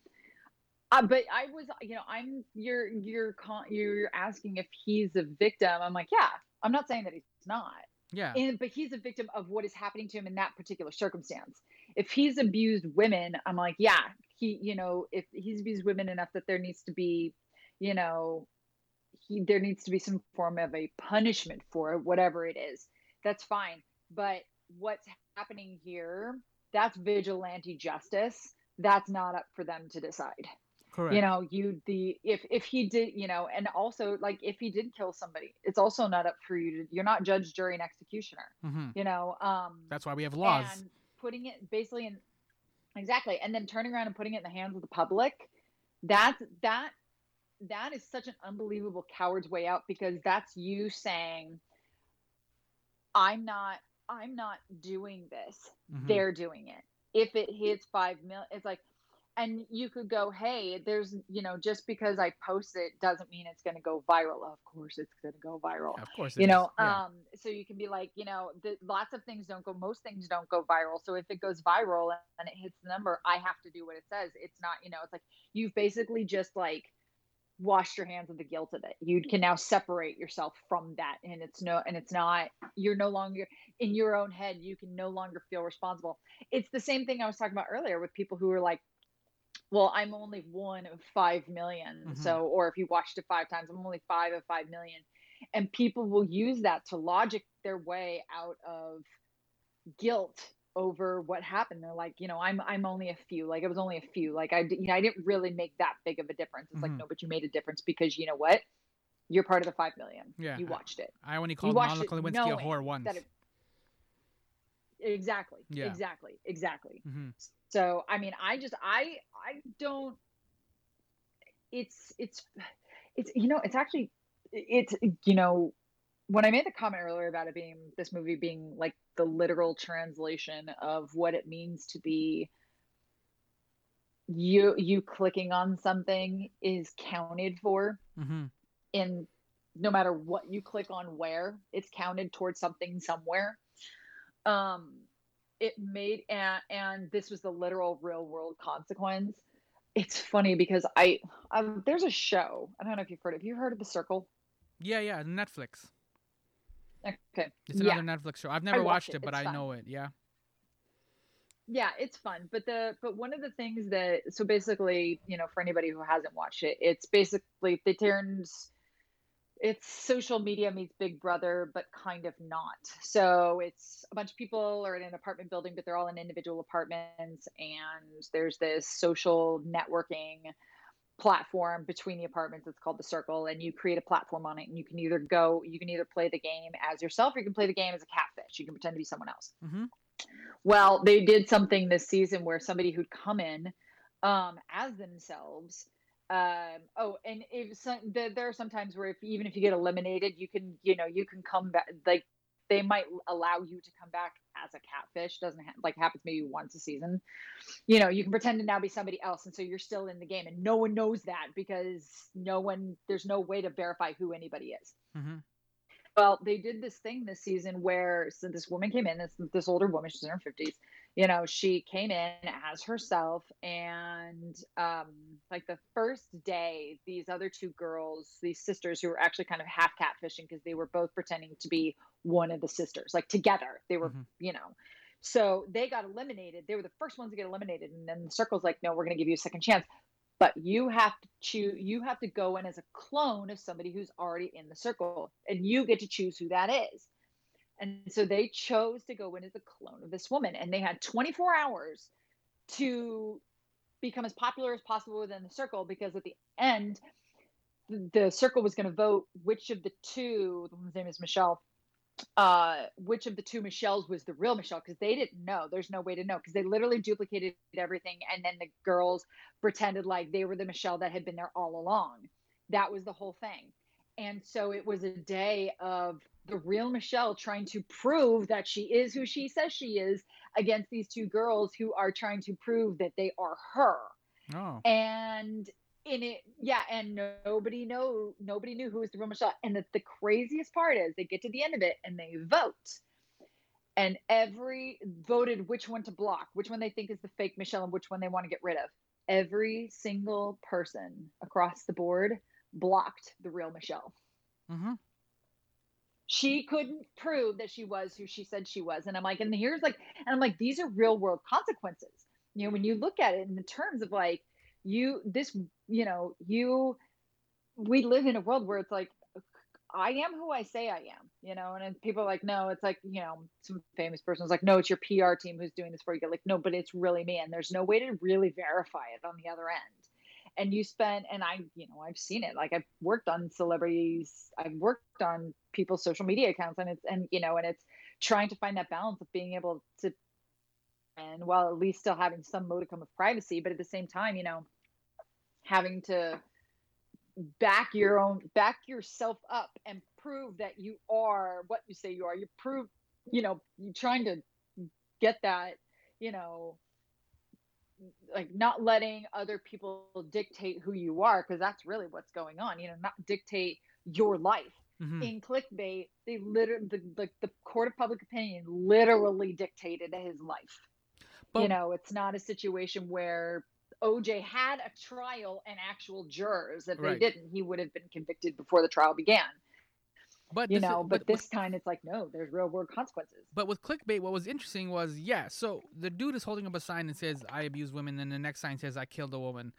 uh, but i was you know i'm you're you're con- you're asking if he's a victim i'm like yeah i'm not saying that he's not yeah. and but he's a victim of what is happening to him in that particular circumstance. If he's abused women i'm like yeah he you know if he's abused women enough that there needs to be you know he there needs to be some form of a punishment for it whatever it is that's fine. But what's happening here that's vigilante justice. That's not up for them to decide Correct. you know you the if if he did you know and also like if he did kill somebody it's also not up for you to you're not judge jury and executioner hmm you know um That's why we have laws. and putting it basically in exactly and then turning around and putting it in the hands of the public that's that that is such an unbelievable coward's way out because that's you saying i'm not i'm not doing this Mhm. they're doing it if it hits five mil it's like and you could go, hey, there's, you know, just because I post it doesn't mean it's going to go viral. Of course, it's going to go viral. Of course, you know, yeah. um, so you can be like, you know, the, lots of things don't go, most things don't go viral. So if it goes viral and it hits the number, I have to do what it says. It's not, you know, it's like you've basically just like washed your hands of the guilt of it. You can now separate yourself from that, and it's no, and it's not. You're no longer in your own head. You can no longer feel responsible. It's the same thing I was talking about earlier with people who are like well, I'm only one of 5 million. Mhm. So, or if you watched it five times, I'm only five of 5 million. And people will use that to logic their way out of guilt over what happened. They're like, you know, I'm I'm only a few. Like it was only a few. Like I, you know, I didn't really make that big of a difference. It's Mhm. like, no, but you made a difference because you know what? You're part of the five million. Yeah, you watched it. I only called Monica Lewinsky a whore once. It, exactly. Yeah. Exactly. Exactly. hmm So I mean, I just I I don't. It's it's it's you know it's actually it's you know when I made the comment earlier about it being this movie being like the literal translation of what it means to be you you clicking on something is counted for hmm in no matter what you click on where it's counted towards something somewhere um it made and and this was the literal real world consequence it's funny because i um, there's a show i don't know if you've heard of have you heard of the circle Yeah, yeah, Netflix. okay It's yeah another Netflix show. I've never watched watched it. it, but It's I fun. know it. Yeah. yeah it's fun but the but one of the things that so basically you know for anybody who hasn't watched it it's basically they turns it's social media meets big brother but kind of not. So it's a bunch of people are in an apartment building but they're all in individual apartments and there's this social networking platform between the apartments. It's called the circle and you create a platform on it and you can either go you can either play the game as yourself or you can play the game as a catfish. You can pretend to be someone else. Hmm well, they did something this season where somebody who'd come in um, as themselves. Um, oh, and if some, there, there are sometimes where if even if you get eliminated, you can you know you can come back. Like they might allow you to come back as a catfish. Doesn't ha- like happens maybe once a season. You know, you can pretend to now be somebody else, and so you're still in the game, and no one knows that because no one there's no way to verify who anybody is. hmm Well, they did this thing this season where so this woman came in, this this older woman, she's in her fifties. You know, she came in as herself, and um, like the first day, these other two girls, these sisters who were actually kind of half catfishing because they were both pretending to be one of the sisters, like together. They were, Mhm. you know. So they got eliminated. They were the first ones to get eliminated, and then the circle's like, "No, we're going to give you a second chance." but you have to choose you have to go in as a clone of somebody who's already in the circle and you get to choose who that is and so they chose to go in as a clone of this woman and they had 24 hours to become as popular as possible within the circle because at the end the, the circle was going to vote which of the two the name is michelle uh which of the two michelles was the real michelle because they didn't know. There's no way to know because they literally duplicated everything and then the girls pretended like they were the michelle that had been there all along. That was the whole thing and so it was a day of the real michelle trying to prove that she is who she says she is against these two girls who are trying to prove that they are her. Oh. and in it yeah and nobody know nobody knew who was the real michelle. And the, the craziest part is they get to the end of it and they vote. And every voted which one to block which one they think is the fake michelle and which one they want to get rid of. Every single person across the board blocked the real michelle. Hmm she couldn't prove that she was who she said she was. And i'm like and here's like and i'm like these are real world consequences. You know when you look at it in the terms of like you this you know you we live in a world where it's like i am who i say i am you know? And people are like no it's like you know some famous person was like no it's your pr team who's doing this for you. Like no but it's really me. And there's no way to really verify it on the other end and you spent and i you know i've seen it like i've worked on celebrities i've worked on people's social media accounts and it's and you know and it's trying to find that balance of being able to and while at least still having some modicum of privacy but at the same time you know having to back your own back yourself up and prove that you are what you say you are. You prove you know you're trying to get that you know like not letting other people dictate who you are because that's really what's going on you know not dictate your life Mhm. in clickbait they literally the, the, the court of public opinion literally dictated his life But- you know it's not a situation where oj had a trial and actual jurors if Right. they didn't he would have been convicted before the trial began But you this is- know but, but this time it's like no there's real world consequences But with clickbait, what was interesting was, yeah, so the dude is holding up a sign that says, I abuse women, and the next sign says, I killed a woman.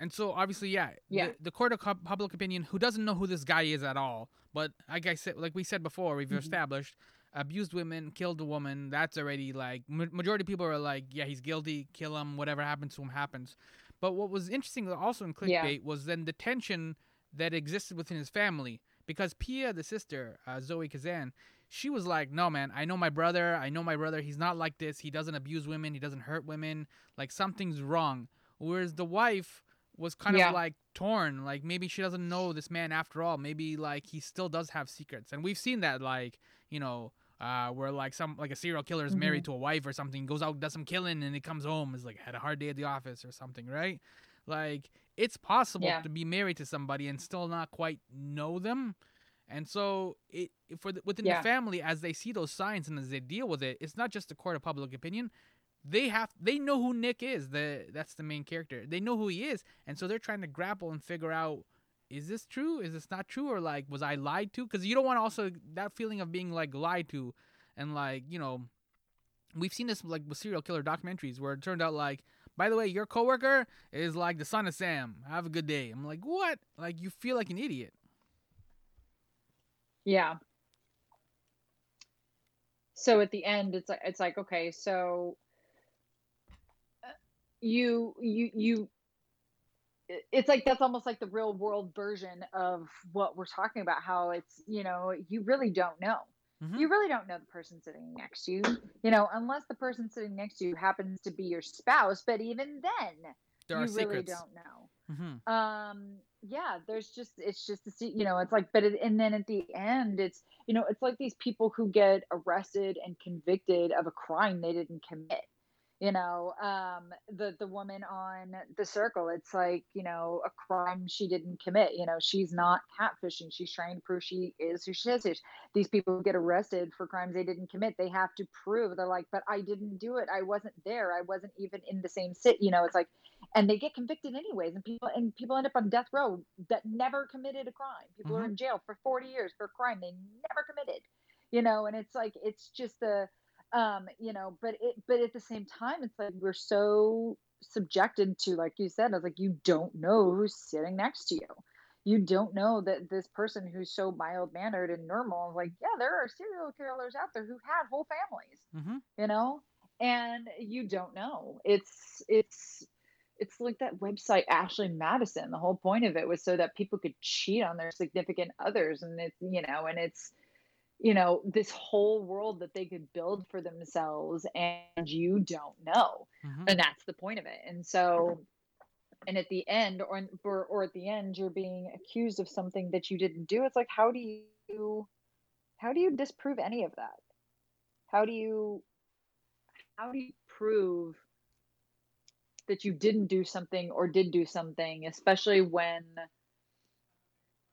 And so, obviously, yeah, Yeah. The, the court of public opinion, who doesn't know who this guy is at all, but like I said, like we said before, we've Mhm. established, abused women, killed a woman, that's already like, majority of people are like, yeah, he's guilty, kill him, whatever happens to him happens. But what was interesting also in Yeah. clickbait was then the tension that existed within his family. Because Pia, the sister, uh, Zoe Kazan, she was like, "No, man, I know my brother. I know my brother. He's not like this. He doesn't abuse women. He doesn't hurt women. Like something's wrong." Whereas the wife was kind Yeah. of like torn. Like maybe she doesn't know this man after all. Maybe like he still does have secrets, and we've seen that. Like you know. Uh, where like some like a serial killer is married to a wife or something, goes out does some killing, and he comes home is like had a hard day at the office or something, right? Like it's possible Yeah. to be married to somebody and still not quite know them, and so it for the, within Yeah. the family as they see those signs and as they deal with it, it's not just the court of public opinion. They have they know who Nick is. The that's the main character. They know who he is, and so they're trying to grapple and figure out is this true? Is this not true? Or like was I lied to? Because you don't want also that feeling of being like lied to, and like you know, we've seen this like with serial killer documentaries where it turned out like. By the way, your coworker is like the son of Sam. Have a good day. I'm like, what? Like, you feel like an idiot. Yeah. So at the end, it's like it's like okay, so uh, you you you. It's like that's almost like the real world version of what we're talking about. How it's you know you really don't know. Mhm. You really don't know the person sitting next to you. You know, unless the person sitting next to you happens to be your spouse. But even then, There you are really secrets. don't know hmm um yeah there's just it's just the you know it's like but it, and then at the end it's you know it's like these people who get arrested and convicted of a crime they didn't commit you know um the the woman on the circle it's like you know a crime she didn't commit you know she's not catfishing she's trying to prove she is who she is these people get arrested for crimes they didn't commit they have to prove they're like but i didn't do it i wasn't there i wasn't even in the same sit you know it's like and they get convicted anyways and people and people end up on death row that never committed a crime people are Mhm. in jail for 40 years for a crime they never committed you know and it's like it's just a um you know but it but at the same time it's like we're so subjected to like you said it's like you don't know who's sitting next to you. You don't know that this person who's so mild mannered and normal like yeah there are serial killers out there who had whole families hmm you know and you don't know. It's it's it's like that website ashley madison the whole point of it was so that people could cheat on their significant others and it's you know and it's you know this whole world that they could build for themselves and you don't know hmm and that's the point of it and so and at the end or or, or at the end you're being accused of something that you didn't do it's like how do you how do you disprove any of that? How do you how do you prove that you didn't do something or did do something especially when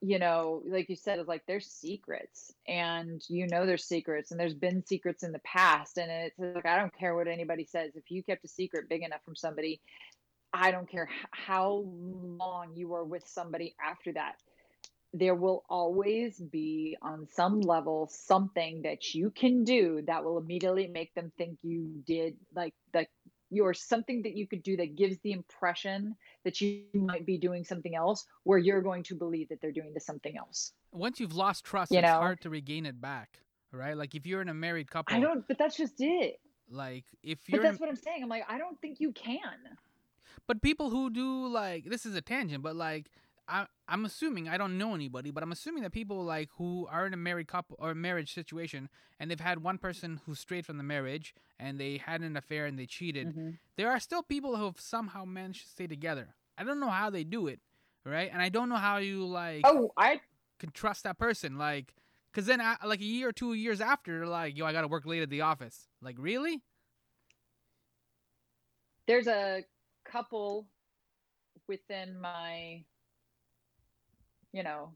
you know like you said it's like there's secrets and you know there's secrets and there's been secrets in the past and it's like i don't care what anybody says if you kept a secret big enough from somebody i don't care how long you were with somebody after that there will always be on some level something that you can do that will immediately make them think you did like like you're something that you could do that gives the impression that you might be doing something else where you're going to believe that they're doing the something else Once you've lost trust, You it's know? hard to regain it back, right? Like if you're in a married couple, i don't but that's just it like if you're, in, that's what i'm saying i'm like i don't think you can but people who do like this is a tangent, but like I, I'm assuming I don't know anybody, but I'm assuming that people like who are in a married couple or marriage situation and they've had one person who strayed from the marriage and they had an affair and they cheated. Mhm. There are still people who have somehow managed to stay together. I don't know how they do it, right? And I don't know how you like oh i can trust that person, like, cause then uh, like a year or two years after, like, yo, I gotta work late at the office. Like, really? there's a couple within my you know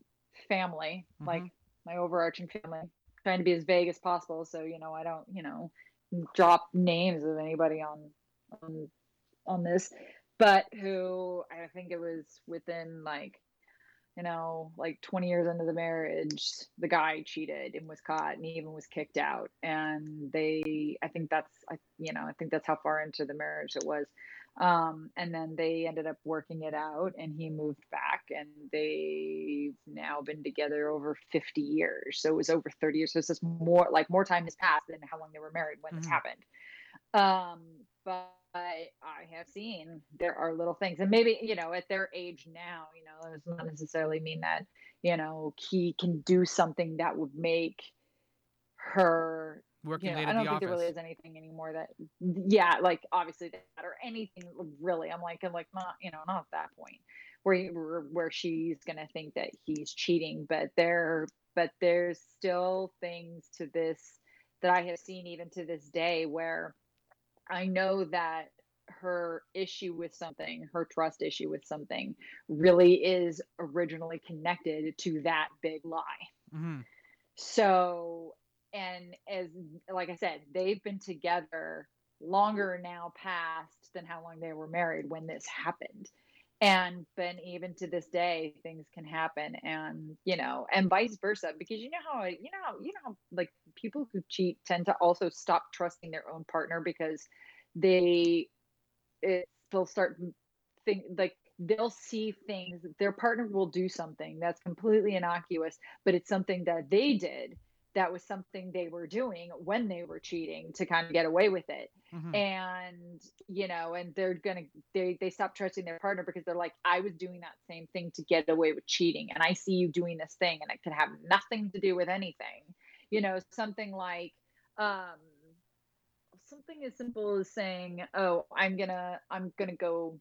family Mhm. like my overarching family trying to be as vague as possible. So you know i don't you know drop names of anybody on on on this but who i think it was within like you know like 20 years into the marriage the guy cheated and was caught and even was kicked out. And they i think that's I, you know i think that's how far into the marriage it was um, and then they ended up working it out and he moved back and they've now been together over 50 years so it was over 30 years so it's just more like more time has passed than how long they were married when this Mhm. happened um, but I have seen there are little things, and maybe you know at their age now, you know, it does not necessarily mean that you know he can do something that would make her. Working You know, late I don't the think there really is anything anymore that, yeah, like obviously that or anything really. I'm like, I'm like not, you know, not at that point where where she's gonna think that he's cheating, but there, but there's still things to this that I have seen even to this day where I know that her issue with something, her trust issue with something, really is originally connected to that big lie. hmm So, and as like I said, they've been together longer now past than how long they were married when this happened. And then even to this day, things can happen, and you know, and vice versa, because you know how you know you know like people who cheat tend to also stop trusting their own partner because they it, they'll start think like they'll see things their partner will do something that's completely innocuous but it's something that they did that was something they were doing when they were cheating to kind of get away with it. Hmm and you know and they're gonna they they stop trusting their partner because they're like i was doing that same thing to get away with cheating and i see you doing this thing and it can have nothing to do with anything. You know something like um something as simple as saying oh i'm gonna i'm gonna go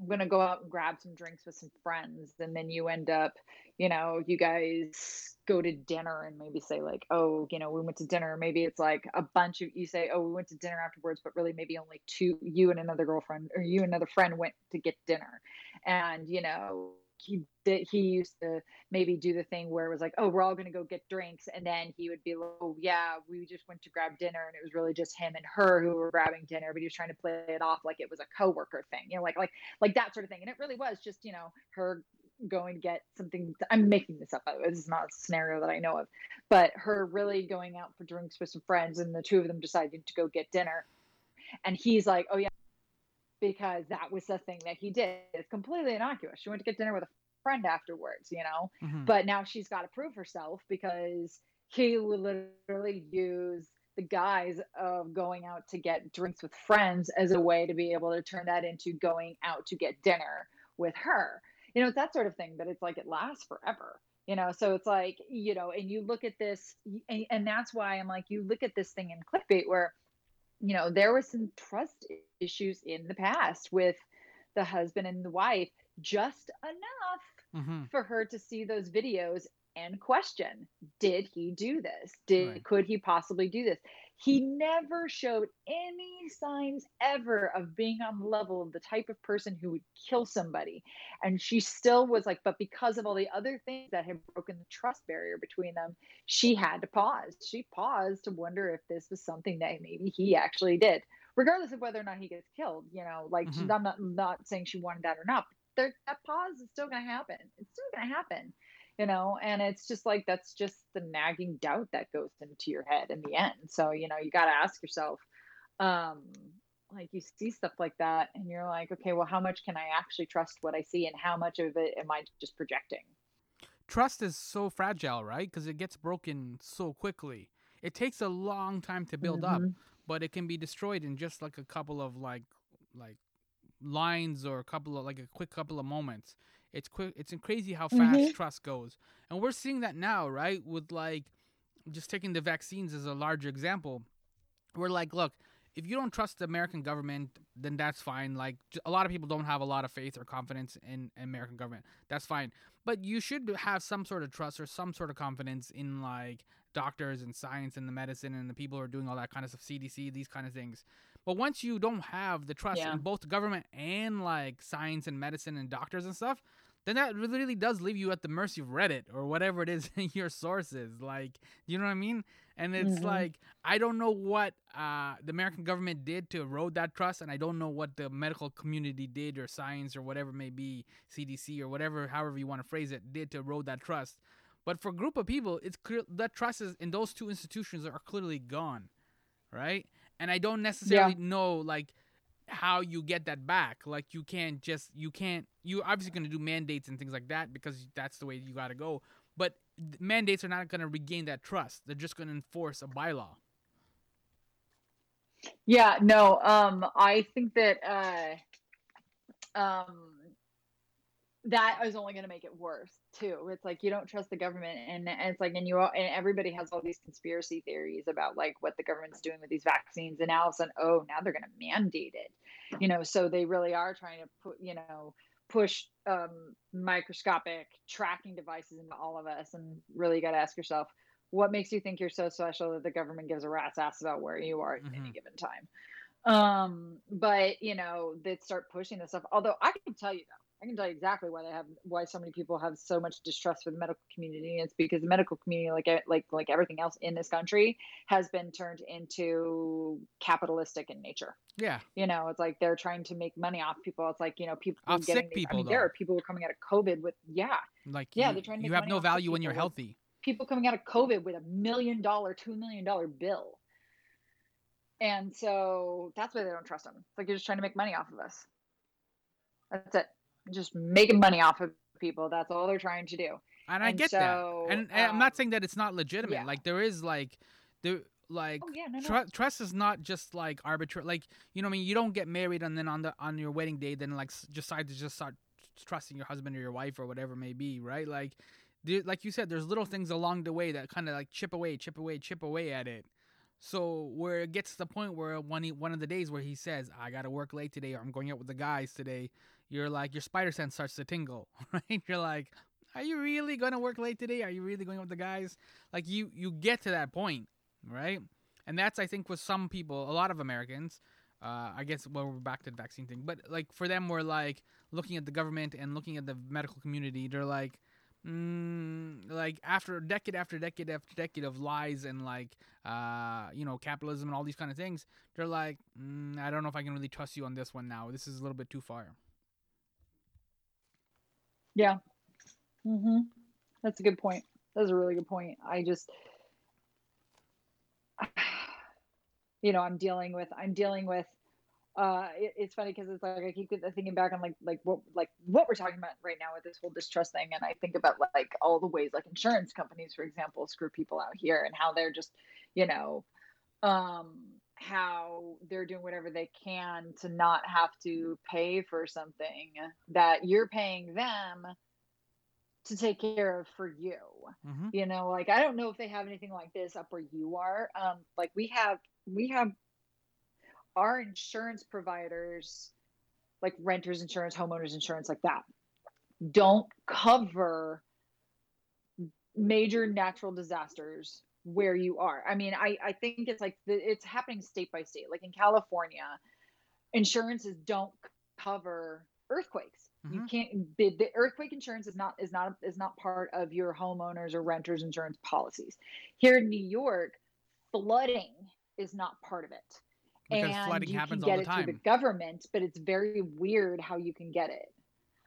I'm gonna go out and grab some drinks with some friends, and then you end up, you know, you guys go to dinner and maybe say like, oh, you know, we went to dinner. Maybe it's like a bunch of you say, oh, we went to dinner afterwards, but really maybe only two, you and another girlfriend or you and another friend went to get dinner, and you know. He did. He used to maybe do the thing where it was like, "Oh, we're all going to go get drinks," and then he would be like, "Oh, yeah, we just went to grab dinner, and it was really just him and her who were grabbing dinner." But he was trying to play it off like it was a coworker thing, you know, like like like that sort of thing. And it really was just, you know, her going to get something. I'm making this up, by the way. This is not a scenario that I know of, but her really going out for drinks with some friends, and the two of them decided to go get dinner. And he's like, oh, yeah, because that was the thing that he did. It's completely innocuous. She went to get dinner with a friend afterwards, you know? hmm But now she's got to prove herself because he literally used the guise of going out to get drinks with friends as a way to be able to turn that into going out to get dinner with her. You know, it's that sort of thing, but it's like it lasts forever. You know, so it's like, you know, and you look at this, and, and that's why I'm like, you look at this thing in clickbait where, you know, there was some trust issues in the past with the husband and the wife, just enough hmm for her to see those videos and question did he do this? Did Right. could he possibly do this he never showed any signs ever of being on the level of the type of person who would kill somebody and she still was like but because of all the other things that had broken the trust barrier between them she had to pause she paused to wonder if this was something that maybe he actually did regardless of whether or not he gets killed you know like Mhm. i'm not not saying she wanted that or not there, that pause is still going to happen. It's still going to happen, you know. And it's just like that's just the nagging doubt that goes into your head in the end. So you know, you got to ask yourself, um, like you see stuff like that, and you're like, okay, well, how much can I actually trust what I see, and how much of it am I just projecting? Trust is so fragile, right? Because it gets broken so quickly. It takes a long time to build up, Mhm. but it can be destroyed in just like a couple of like like lines or a couple of like a quick couple of moments. It's quick. It's crazy how fast Mhm. trust goes, and we're seeing that now, right? With like just taking the vaccines as a larger example, we're like, look, if you don't trust the American government, then that's fine. Like a lot of people don't have a lot of faith or confidence in American government. That's fine, but you should have some sort of trust or some sort of confidence in like doctors and science and the medicine and the people who are doing all that kind of stuff, CDC, these kind of things, But once you don't have the trust Yeah. in both government and like science and medicine and doctors and stuff, then that really, does leave you at the mercy of Reddit or whatever it is in your sources. Like, you know what I mean? And it's Mhm. like I don't know what uh, the American government did to erode that trust, and I don't know what the medical community did or science or whatever it may be, CDC or whatever, however you want to phrase it, did to erode that trust. But for a group of people, it's clear that trust is in those two institutions are clearly gone, right? And I don't necessarily know like how you get that back. Like you can't just you can't you obviously going to do mandates and things like that because that's the way you got to go. But mandates are not going to regain that trust. They're just going to enforce a bylaw. Yeah, no, um, I think that uh, um, that is only going to make it worse too. It's like you don't trust the government, and, and it's like, and you all, and everybody has all these conspiracy theories about like what the government's doing with these vaccines, and now all of a sudden, oh, now they're going to mandate it, you know. So they really are trying to put, you know, push um, microscopic tracking devices into all of us, and really got to ask yourself, what makes you think you're so special that the government gives a rat's ass about where you are at any Mhm. given time? Um, but you know, they start pushing this stuff. Although I can tell you though, I can tell you exactly why they have why so many people have so much distrust for the medical community. It's because the medical community, like like like everything else in this country, has been turned into capitalistic in nature. Yeah, You know, it's like they're trying to make money off people. It's like you know, people Off getting sick these- people, I mean, there are people coming out of COVID with yeah, like Yeah, you, they're trying to you make have money no value when you're healthy. people coming out of COVID with a million dollar, two million dollar bill. And so that's why they don't trust them. It's like you're just trying to make money off of us. That's it. Just making money off of people. That's all they're trying to do. And I And get so, that. And, and I'm not um, saying that it's not legitimate. yeah. Like there is like there like Oh yeah, no, no. Tru- trust is not just like arbitrary. Like you know, what I mean, you don't get married and then on the on your wedding day, then like decide to just start trusting your husband or your wife or whatever it may be, right? Like, there, like you said, there's little things along the way that kind of like chip away, chip away, chip away at it. So where it gets to the point where one one of the days where he says, "I got to work late today," or "I'm going out with the guys today," you're like your spider sense starts to tingle, right? You're like, "Are you really gonna work late today? Are you really going with the guys?" Like you you get to that point, right? And that's I think with some people, a lot of Americans. Uh, I guess well we're back to the vaccine thing, but like for them, we're like looking at the government and looking at the medical community. They're like, mm, like after decade after decade after decade of lies and like uh, you know capitalism and all these kind of things, they're like, mm, I don't know if I can really trust you on this one now. This is a little bit too far. Yeah. hmm That's a good point. That's a really good point. I just, you know, I'm dealing with, I'm dealing with, uh, it, it's funny because it's like I keep thinking back on like like what like what we're talking about right now with this whole distrust thing, and I think about like all the ways like insurance companies, for example, screw people out here, and how they're just, you know, um, how they're doing whatever they can to not have to pay for something that you're paying them to take care of for you. Mm-hmm. You know, like I don't know if they have anything like this up where you are. Um, like we have, we have our insurance providers, like renters insurance, homeowners insurance, like that, don't cover major natural disasters where you are. I mean, I, I think it's like the, it's happening state by state. Like in California, insurances don't cover earthquakes. You Mhm. can't the, the earthquake insurance is not is not is not part of your homeowners or renters insurance policies. Here in New York, flooding is not part of it. Because and flooding you happens can all get the it through the time. government, but it's very weird how you can get it.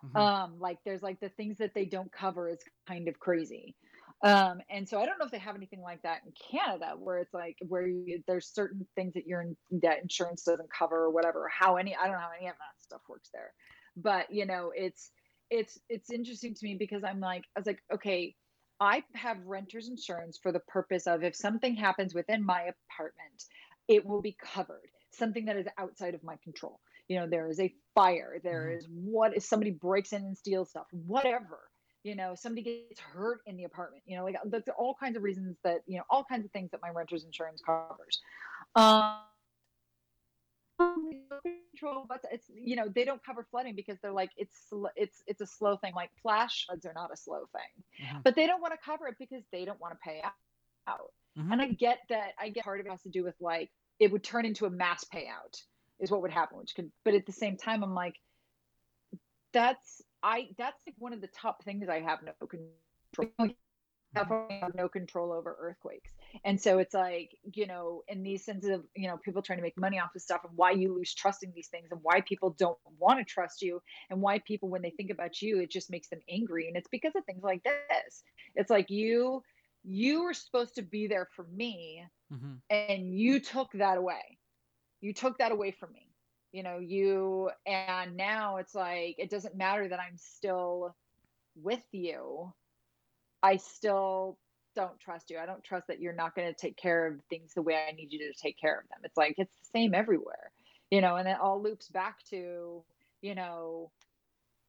Mhm. Um, like there's like the things that they don't cover is kind of crazy. Um, and so I don't know if they have anything like that in Canada where it's like where you, there's certain things that you're that insurance doesn't cover or whatever. How any I don't know how any of that stuff works there, but you know it's it's it's interesting to me because I'm like I was like okay, I have renters insurance for the purpose of if something happens within my apartment, it will be covered. Something that is outside of my control. You know, there is a fire. There Mhm. is what if somebody breaks in and steals stuff, whatever. You know, somebody gets hurt in the apartment. You know, like that's all kinds of reasons that you know, all kinds of things that my renter's insurance covers. Um, control but it's you know they don't cover flooding because they're like it's sl- it's it's a slow thing like flash floods are not a slow thing Mhm. but they don't want to cover it because they don't want to pay out Mhm. and i get that i get part of it has to do with like it would turn into a mass payout is what would happen which could but at the same time i'm like that's i that's like one of the top things i have no control California have no control over earthquakes. And so it's like, you know, in these sensitive, you know, people trying to make money off of stuff and why you lose trust in these things and why people don't want to trust you and why people, when they think about you, it just makes them angry. And it's because of things like this. It's like you, you were supposed to be there for me mm-hmm. and you took that away. You took that away from me. You know, you, and now it's like, it doesn't matter that I'm still with you I still don't trust you. I don't trust that you're not going to take care of things the way I need you to take care of them. It's like it's the same everywhere, you know, and it all loops back to, you know,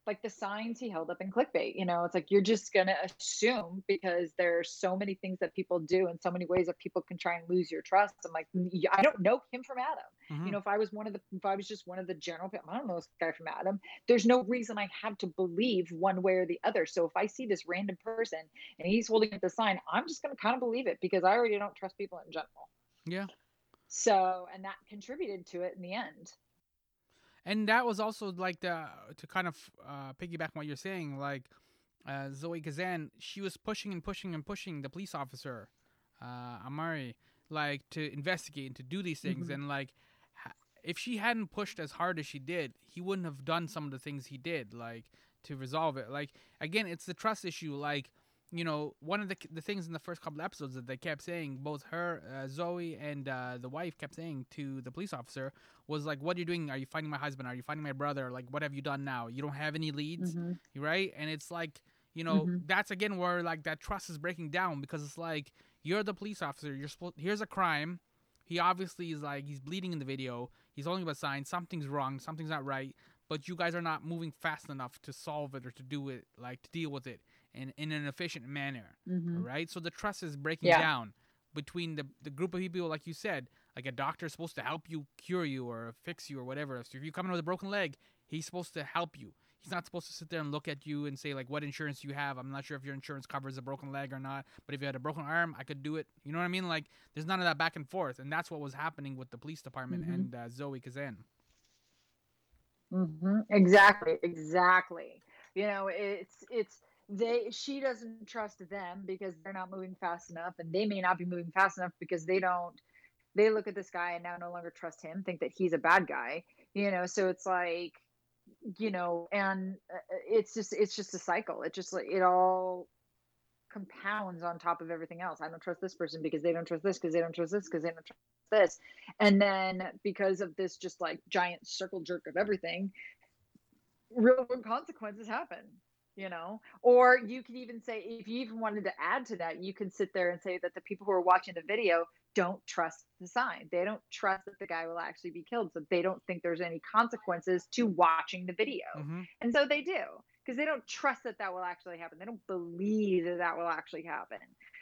like the signs he held up in clickbait you know it's like you're just going to assume because there are so many things that people do and so many ways that people can try and lose your trust. I'm like i don't know him from adam. Mm-hmm. you know if i was one of the if i was just one of the general i don't know this guy from adam. There's no reason i have to believe one way or the other. So if i see this random person and he's holding up the sign i'm just going to kind of believe it because i already don't trust people in general. Yeah. So and that contributed to it in the end and that was also like the to kind of uh, piggyback on what you're saying, like uh, Zoe Kazan, she was pushing and pushing and pushing the police officer, uh, Amini, like to investigate and to do these things, mm-hmm. and like if she hadn't pushed as hard as she did, he wouldn't have done some of the things he did, like to resolve it. Like again, it's the trust issue, like you know, one of the the things in the first couple episodes that they kept saying, both her, uh, Zoe, and uh, the wife kept saying to the police officer was like, "What are you doing? Are you finding my husband? Are you finding my brother? Like, what have you done now? You don't have any leads, mm-hmm. right?" And it's like, you know, mm-hmm. that's again where like that trust is breaking down because it's like you're the police officer. You're supposed here's a crime. He obviously is like he's bleeding in the video. He's holding up a sign. Something's wrong. Something's not right. But you guys are not moving fast enough to solve it or to do it, like to deal with it in, in an efficient manner, mm-hmm. right? So the trust is breaking yeah. down between the, the group of people, like you said, like a doctor is supposed to help you cure you or fix you or whatever. So if you come in with a broken leg, he's supposed to help you. He's not supposed to sit there and look at you and say like, "What insurance you have?" I'm not sure if your insurance covers a broken leg or not. But if you had a broken arm, I could do it. You know what I mean? Like, there's none of that back and forth, and that's what was happening with the police department mm-hmm. and uh, Zoe Kazan. Mm-hmm. Exactly, exactly. You know, it's it's they she doesn't trust them because they're not moving fast enough and they may not be moving fast enough because they don't they look at this guy and now no longer trust him think that he's a bad guy you know? So it's like you know and uh, it's just it's just a cycle. It just it all compounds on top of everything else. I don't trust this person because they don't trust this because they don't trust this because they don't trust this. And then because of this just like giant circle jerk of everything real world consequences happen you know? Or you could even say if you even wanted to add to that you could sit there and say that the people who are watching the video don't trust the sign. They don't trust that the guy will actually be killed so they don't think there's any consequences to watching the video. Mm-hmm. and so they do because they don't trust that that will actually happen. They don't believe that that will actually happen.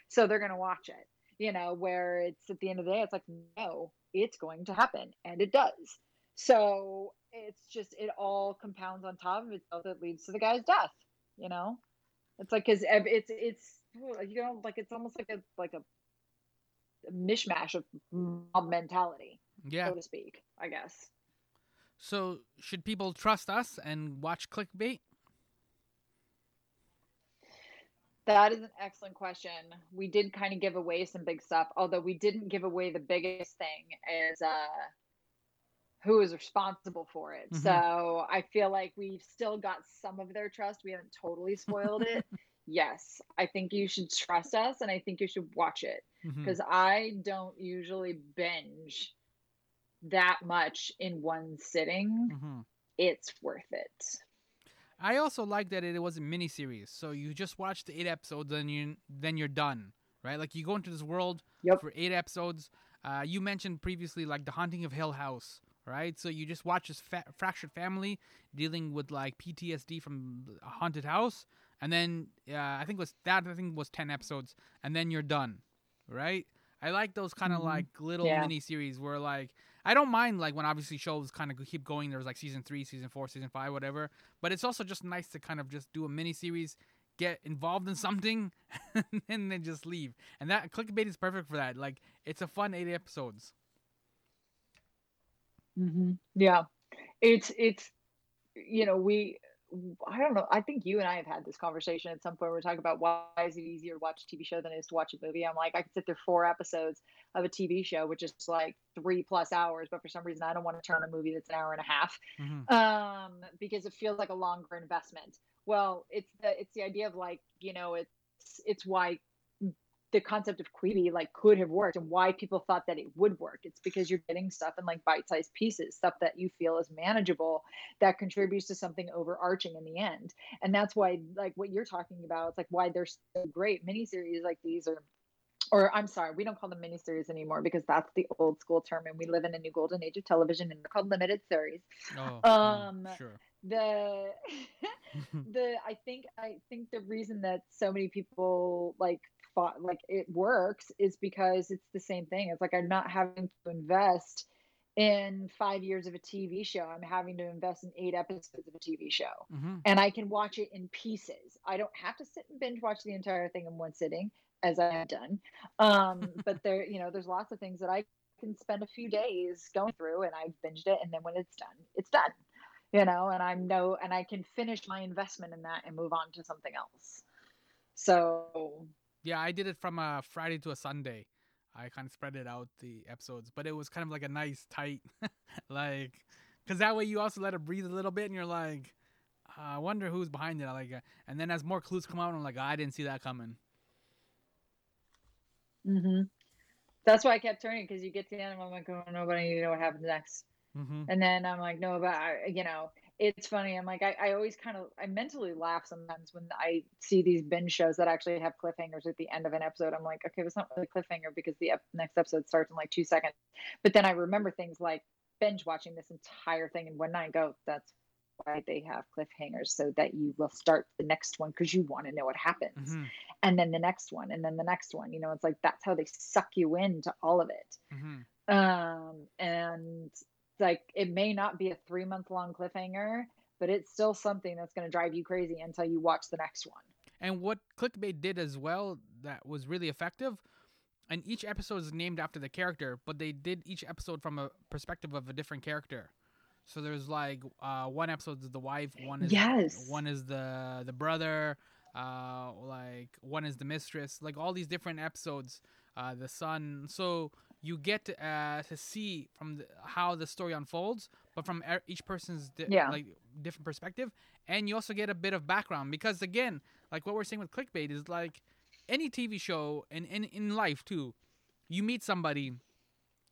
So they're going to watch it you know where it's at the end of the day it's like no it's going to happen and it does. So it's just it all compounds on top of itself that leads to the guy's death you know? It's like because it's it's you know like it's almost like a like a, mishmash of mob mentality yeah. so to speak i guess. So should people trust us and watch clickbait? That is an excellent question. We did kind of give away some big stuff although we didn't give away the biggest thing is uh who is responsible for it. Mm-hmm. So I feel like we've still got some of their trust. We haven't totally spoiled it. yes, I think you should trust us and I think you should watch it because mm-hmm. I don't usually binge that much in one sitting. Mm-hmm. It's worth it. I also like that it was a mini series, so you just watch the eight episodes and you then you're done, right? Like you go into this world yep. for eight episodes. Uh, you mentioned previously like the Haunting of Hill House, right? So you just watch this fa- fractured family dealing with like PTSD from a haunted house, and then uh, I think was that I think was ten episodes, and then you're done, right? I like those kind of mm-hmm. like little yeah. mini series where like I don't mind like when obviously shows kind of keep going. There's like season three, season four, season five, whatever. But it's also just nice to kind of just do a mini series, get involved in something, and then just leave. And that clickbait is perfect for that. Like it's a fun eight episodes. Hmm Yeah, it's it's you know we I don't know. I think you and I have had this conversation at some point. We're talking about why is it easier to watch a TV show than it is to watch a movie. I'm like, I could sit through four episodes of a TV show, which is like three plus hours, but for some reason, I don't want to turn a movie that's an hour and a half hmm um, because it feels like a longer investment. Well, it's the it's the idea of like you know it's it's why the concept of Quibi like could have worked and why people thought that it would work. It's because you're getting stuff in like bite-sized pieces, stuff that you feel is manageable that contributes to something overarching in the end. And that's why like what you're talking about, it's like why they're so great. Miniseries like these are or I'm sorry, we don't call them miniseries anymore because that's the old school term and we live in a new golden age of television and they're called limited series. Oh, mm, Um sure. the the I think I think the reason that so many people like thought like it works is because it's the same thing. It's like I'm not having to invest in five years of a TV show. I'm having to invest in eight episodes of a TV show. hmm And I can watch it in pieces. I don't have to sit and binge watch the entire thing in one sitting, as I have done. Um, but there, you know, there's lots of things that I can spend a few days going through and I've binged it and then when it's done, it's done you know, and I'm no, and I can finish my investment in that and move on to something else. So, Yeah, I did it from a Friday to a Sunday. I kind of spread it out the episodes, but it was kind of like a nice tight, like, because that way you also let it breathe a little bit, and you're like, uh, I wonder who's behind it. I like, uh, and then as more clues come out, I'm like, I didn't see that coming. Mm-hmm. that's why I kept turning because you get to the end and I'm like, oh, nobody need to know what happens next. hmm And then I'm like, no, but I, you know, it's funny. I'm like, I, I always kind of, I mentally laugh sometimes when I see these binge shows that actually have cliffhangers at the end of an episode. I'm like, okay, it's not really a cliffhanger because the ep- next episode starts in like two seconds. But then I remember things like binge watching this entire thing in one night. Go, that's why they have cliffhangers so that you will start the next one because you want to know what happens, hmm and then the next one, and then the next one. You know, it's like that's how they suck you into all of it hmm um and like it may not be a three month long cliffhanger but it's still something that's going to drive you crazy until you watch the next one And what Clickbait did as well that was really effective, and each episode is named after the character, but they did each episode from a perspective of a different character. So there's like uh, one episode is the wife, one is Yes. one is the the brother, uh, like one is the mistress, like all these different episodes, uh, the son. So you get to, uh, to see from the, how the story unfolds, but from e- each person's di- Yeah. like different perspective, and you also get a bit of background because again, like what we're saying with clickbait is like any TV show and in, in life too, you meet somebody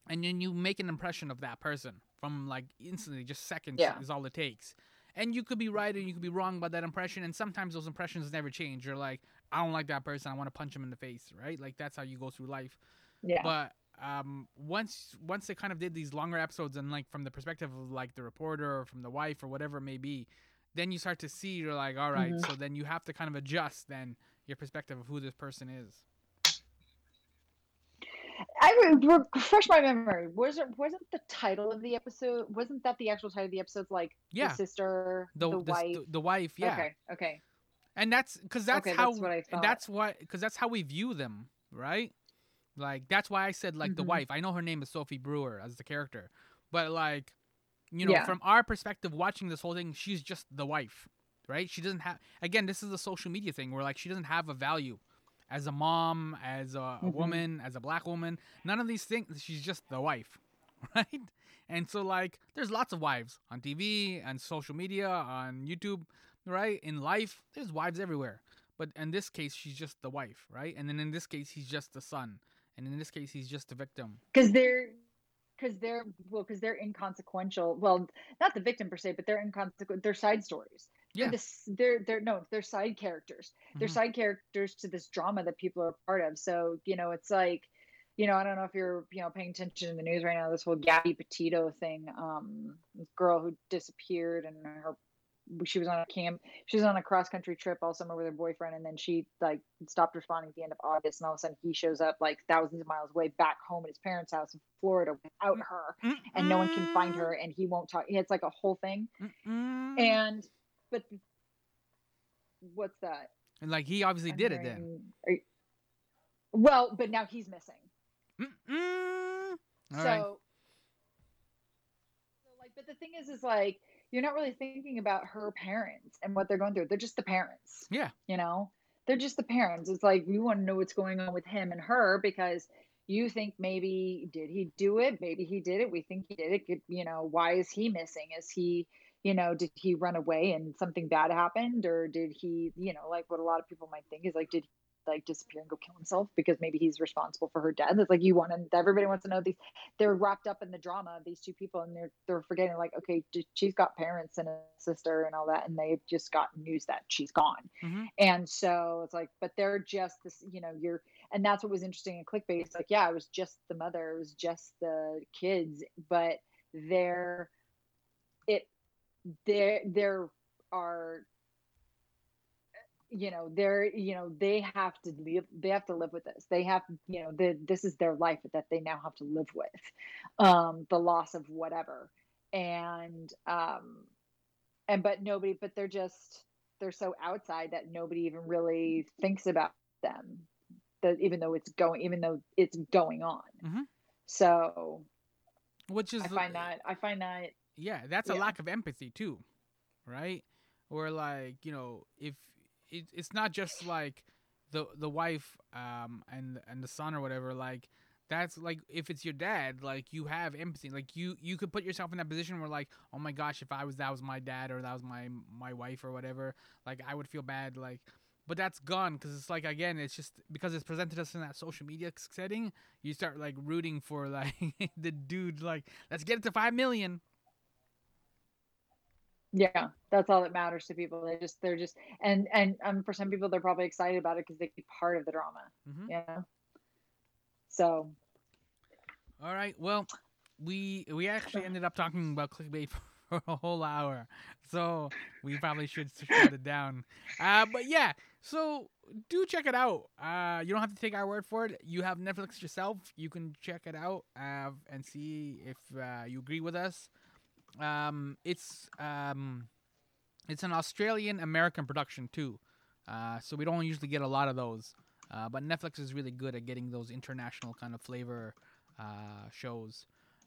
and then you make an impression of that person from like instantly just seconds Yeah. is all it takes. And you could be right and you could be wrong about that impression and sometimes those impressions never change. You're like i don't like that person. I want to punch him in the face right? Like that's how you go through life. Yeah. But um once once they kind of did these longer episodes and like from the perspective of like the reporter or from the wife or whatever it may be then you start to see you're like all right, Mhm. so then you have to kind of adjust then your perspective of who this person is i re- refresh my memory was it wasn't the title of the episode wasn't that the actual title of the episode's like Yeah. the sister the the, the, wife the, the wife yeah okay okay and that's because that's Okay, how that's what I thought. that's what because that's how we view them right like that's why i said like the Mhm. wife. I know her name is sophie brewer as the character but like you know Yeah. from our perspective watching this whole thing she's just the wife right? She doesn't have again this is a social media thing where like she doesn't have a value as a mom as a, a Mhm. woman as a black woman. None of these things she's just the wife right? And so like there's lots of wives on tv and social media on youtube right? In life there's wives everywhere. But in this case she's just the wife right? And then in this case he's just the son and in this case he's just the victim. Because they're because they're well because they're inconsequential. Well not the victim per se but they're inconsequential they're side stories. Yeah. they're, this, they're they're no they're side characters. They're Mhm. side characters to this drama that people are part of. So you know it's like you know i don't know if you're you know paying attention to the news right now this whole gabby petito thing um girl who disappeared and her she was on a camp she was on a cross country trip all summer with her boyfriend and then she like stopped responding at the end of august and all of a sudden he shows up like thousands of miles away back home at his parents house in florida without mm, her and no one can find her and he won't talk it's like a whole thing Mm-mm. and but what's that and like he obviously I'm did it then you- well but now he's missing Mm-mm. All so right. but the thing is, is like you're not really thinking about her parents and what they're going through. They're just the parents. Yeah. You know, they're just the parents. It's like you want to know what's going on with him and her because you think maybe did he do it? Maybe he did it. We think he did it. You know, why is he missing? Is he, you know, did he run away and something bad happened, or did he, you know, like what a lot of people might think is like, did like disappear and go kill himself because maybe he's responsible for her death. It's like you want to everybody wants to know these they're wrapped up in the drama of these two people and they're they're forgetting like okay she's got parents and a sister and all that and they've just got news that she's gone. Mhm. And so it's like but they're just this you know you're and that's what was interesting in clickbait. It's like yeah, it was just the mother, it was just the kids, but they're it there there are you know they're you know they have to live they have to live with this they have you know the, this is their life that they now have to live with um the loss of whatever and um and but nobody but they're just they're so outside that nobody even really thinks about them that even though it's going even though it's going on Mhm. so Which is i find that i find that yeah, that's a Yeah. lack of empathy too, right? Or like you know, if it, it's not just like the the wife um and and the son or whatever, like that's like if it's your dad, like you have empathy, like you you could put yourself in that position where like, oh my gosh, if I was that was my dad or that was my my wife or whatever, like I would feel bad, like. But that's gone because it's like again, it's just because it's presented us in that social media setting. You start like rooting for like the dude, like let's get it to five million. Yeah, that's all that matters to people. They just they're just and and um for some people they're probably excited about it because they be part of the drama. Mhm. You know. So All right. Well, we we actually ended up talking about clickbait for a whole hour, so we probably should shut it down. Uh, but yeah, so do check it out. Uh, you don't have to take our word for it. You have Netflix yourself. You can check it out uh, and see if uh, you agree with us. Um, it's um, it's an Australian American production too, uh, so we don't usually get a lot of those. Uh, but Netflix is really good at getting those international kind of flavor uh, shows.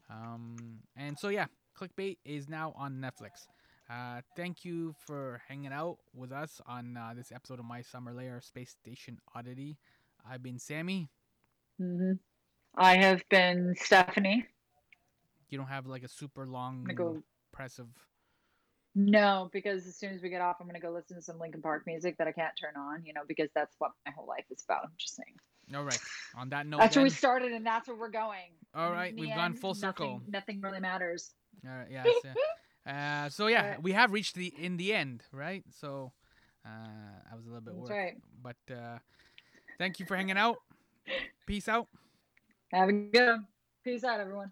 Um, and so yeah, Clickbait is now on Netflix. Uh, thank you for hanging out with us on uh, this episode of My Summer Layer Space Station Oddity. I've been Sammy. mhm. I have been Stephanie. You don't have like a super long go. press of. No, because as soon as we get off, I'm gonna go listen to some Linkin Park music that I can't turn on. You know, because that's what my whole life is about. I'm just saying. All right. On that note, That's where we started, and that's where we're going. All right, we've gone end, full circle. Nothing, nothing really matters. All right, yes. yeah. Uh, so yeah, Alright. we have reached the in the end, right? So uh, I was a little bit That's worried, right. but uh, thank you for hanging out. Peace out. Have a good one. Peace out, everyone.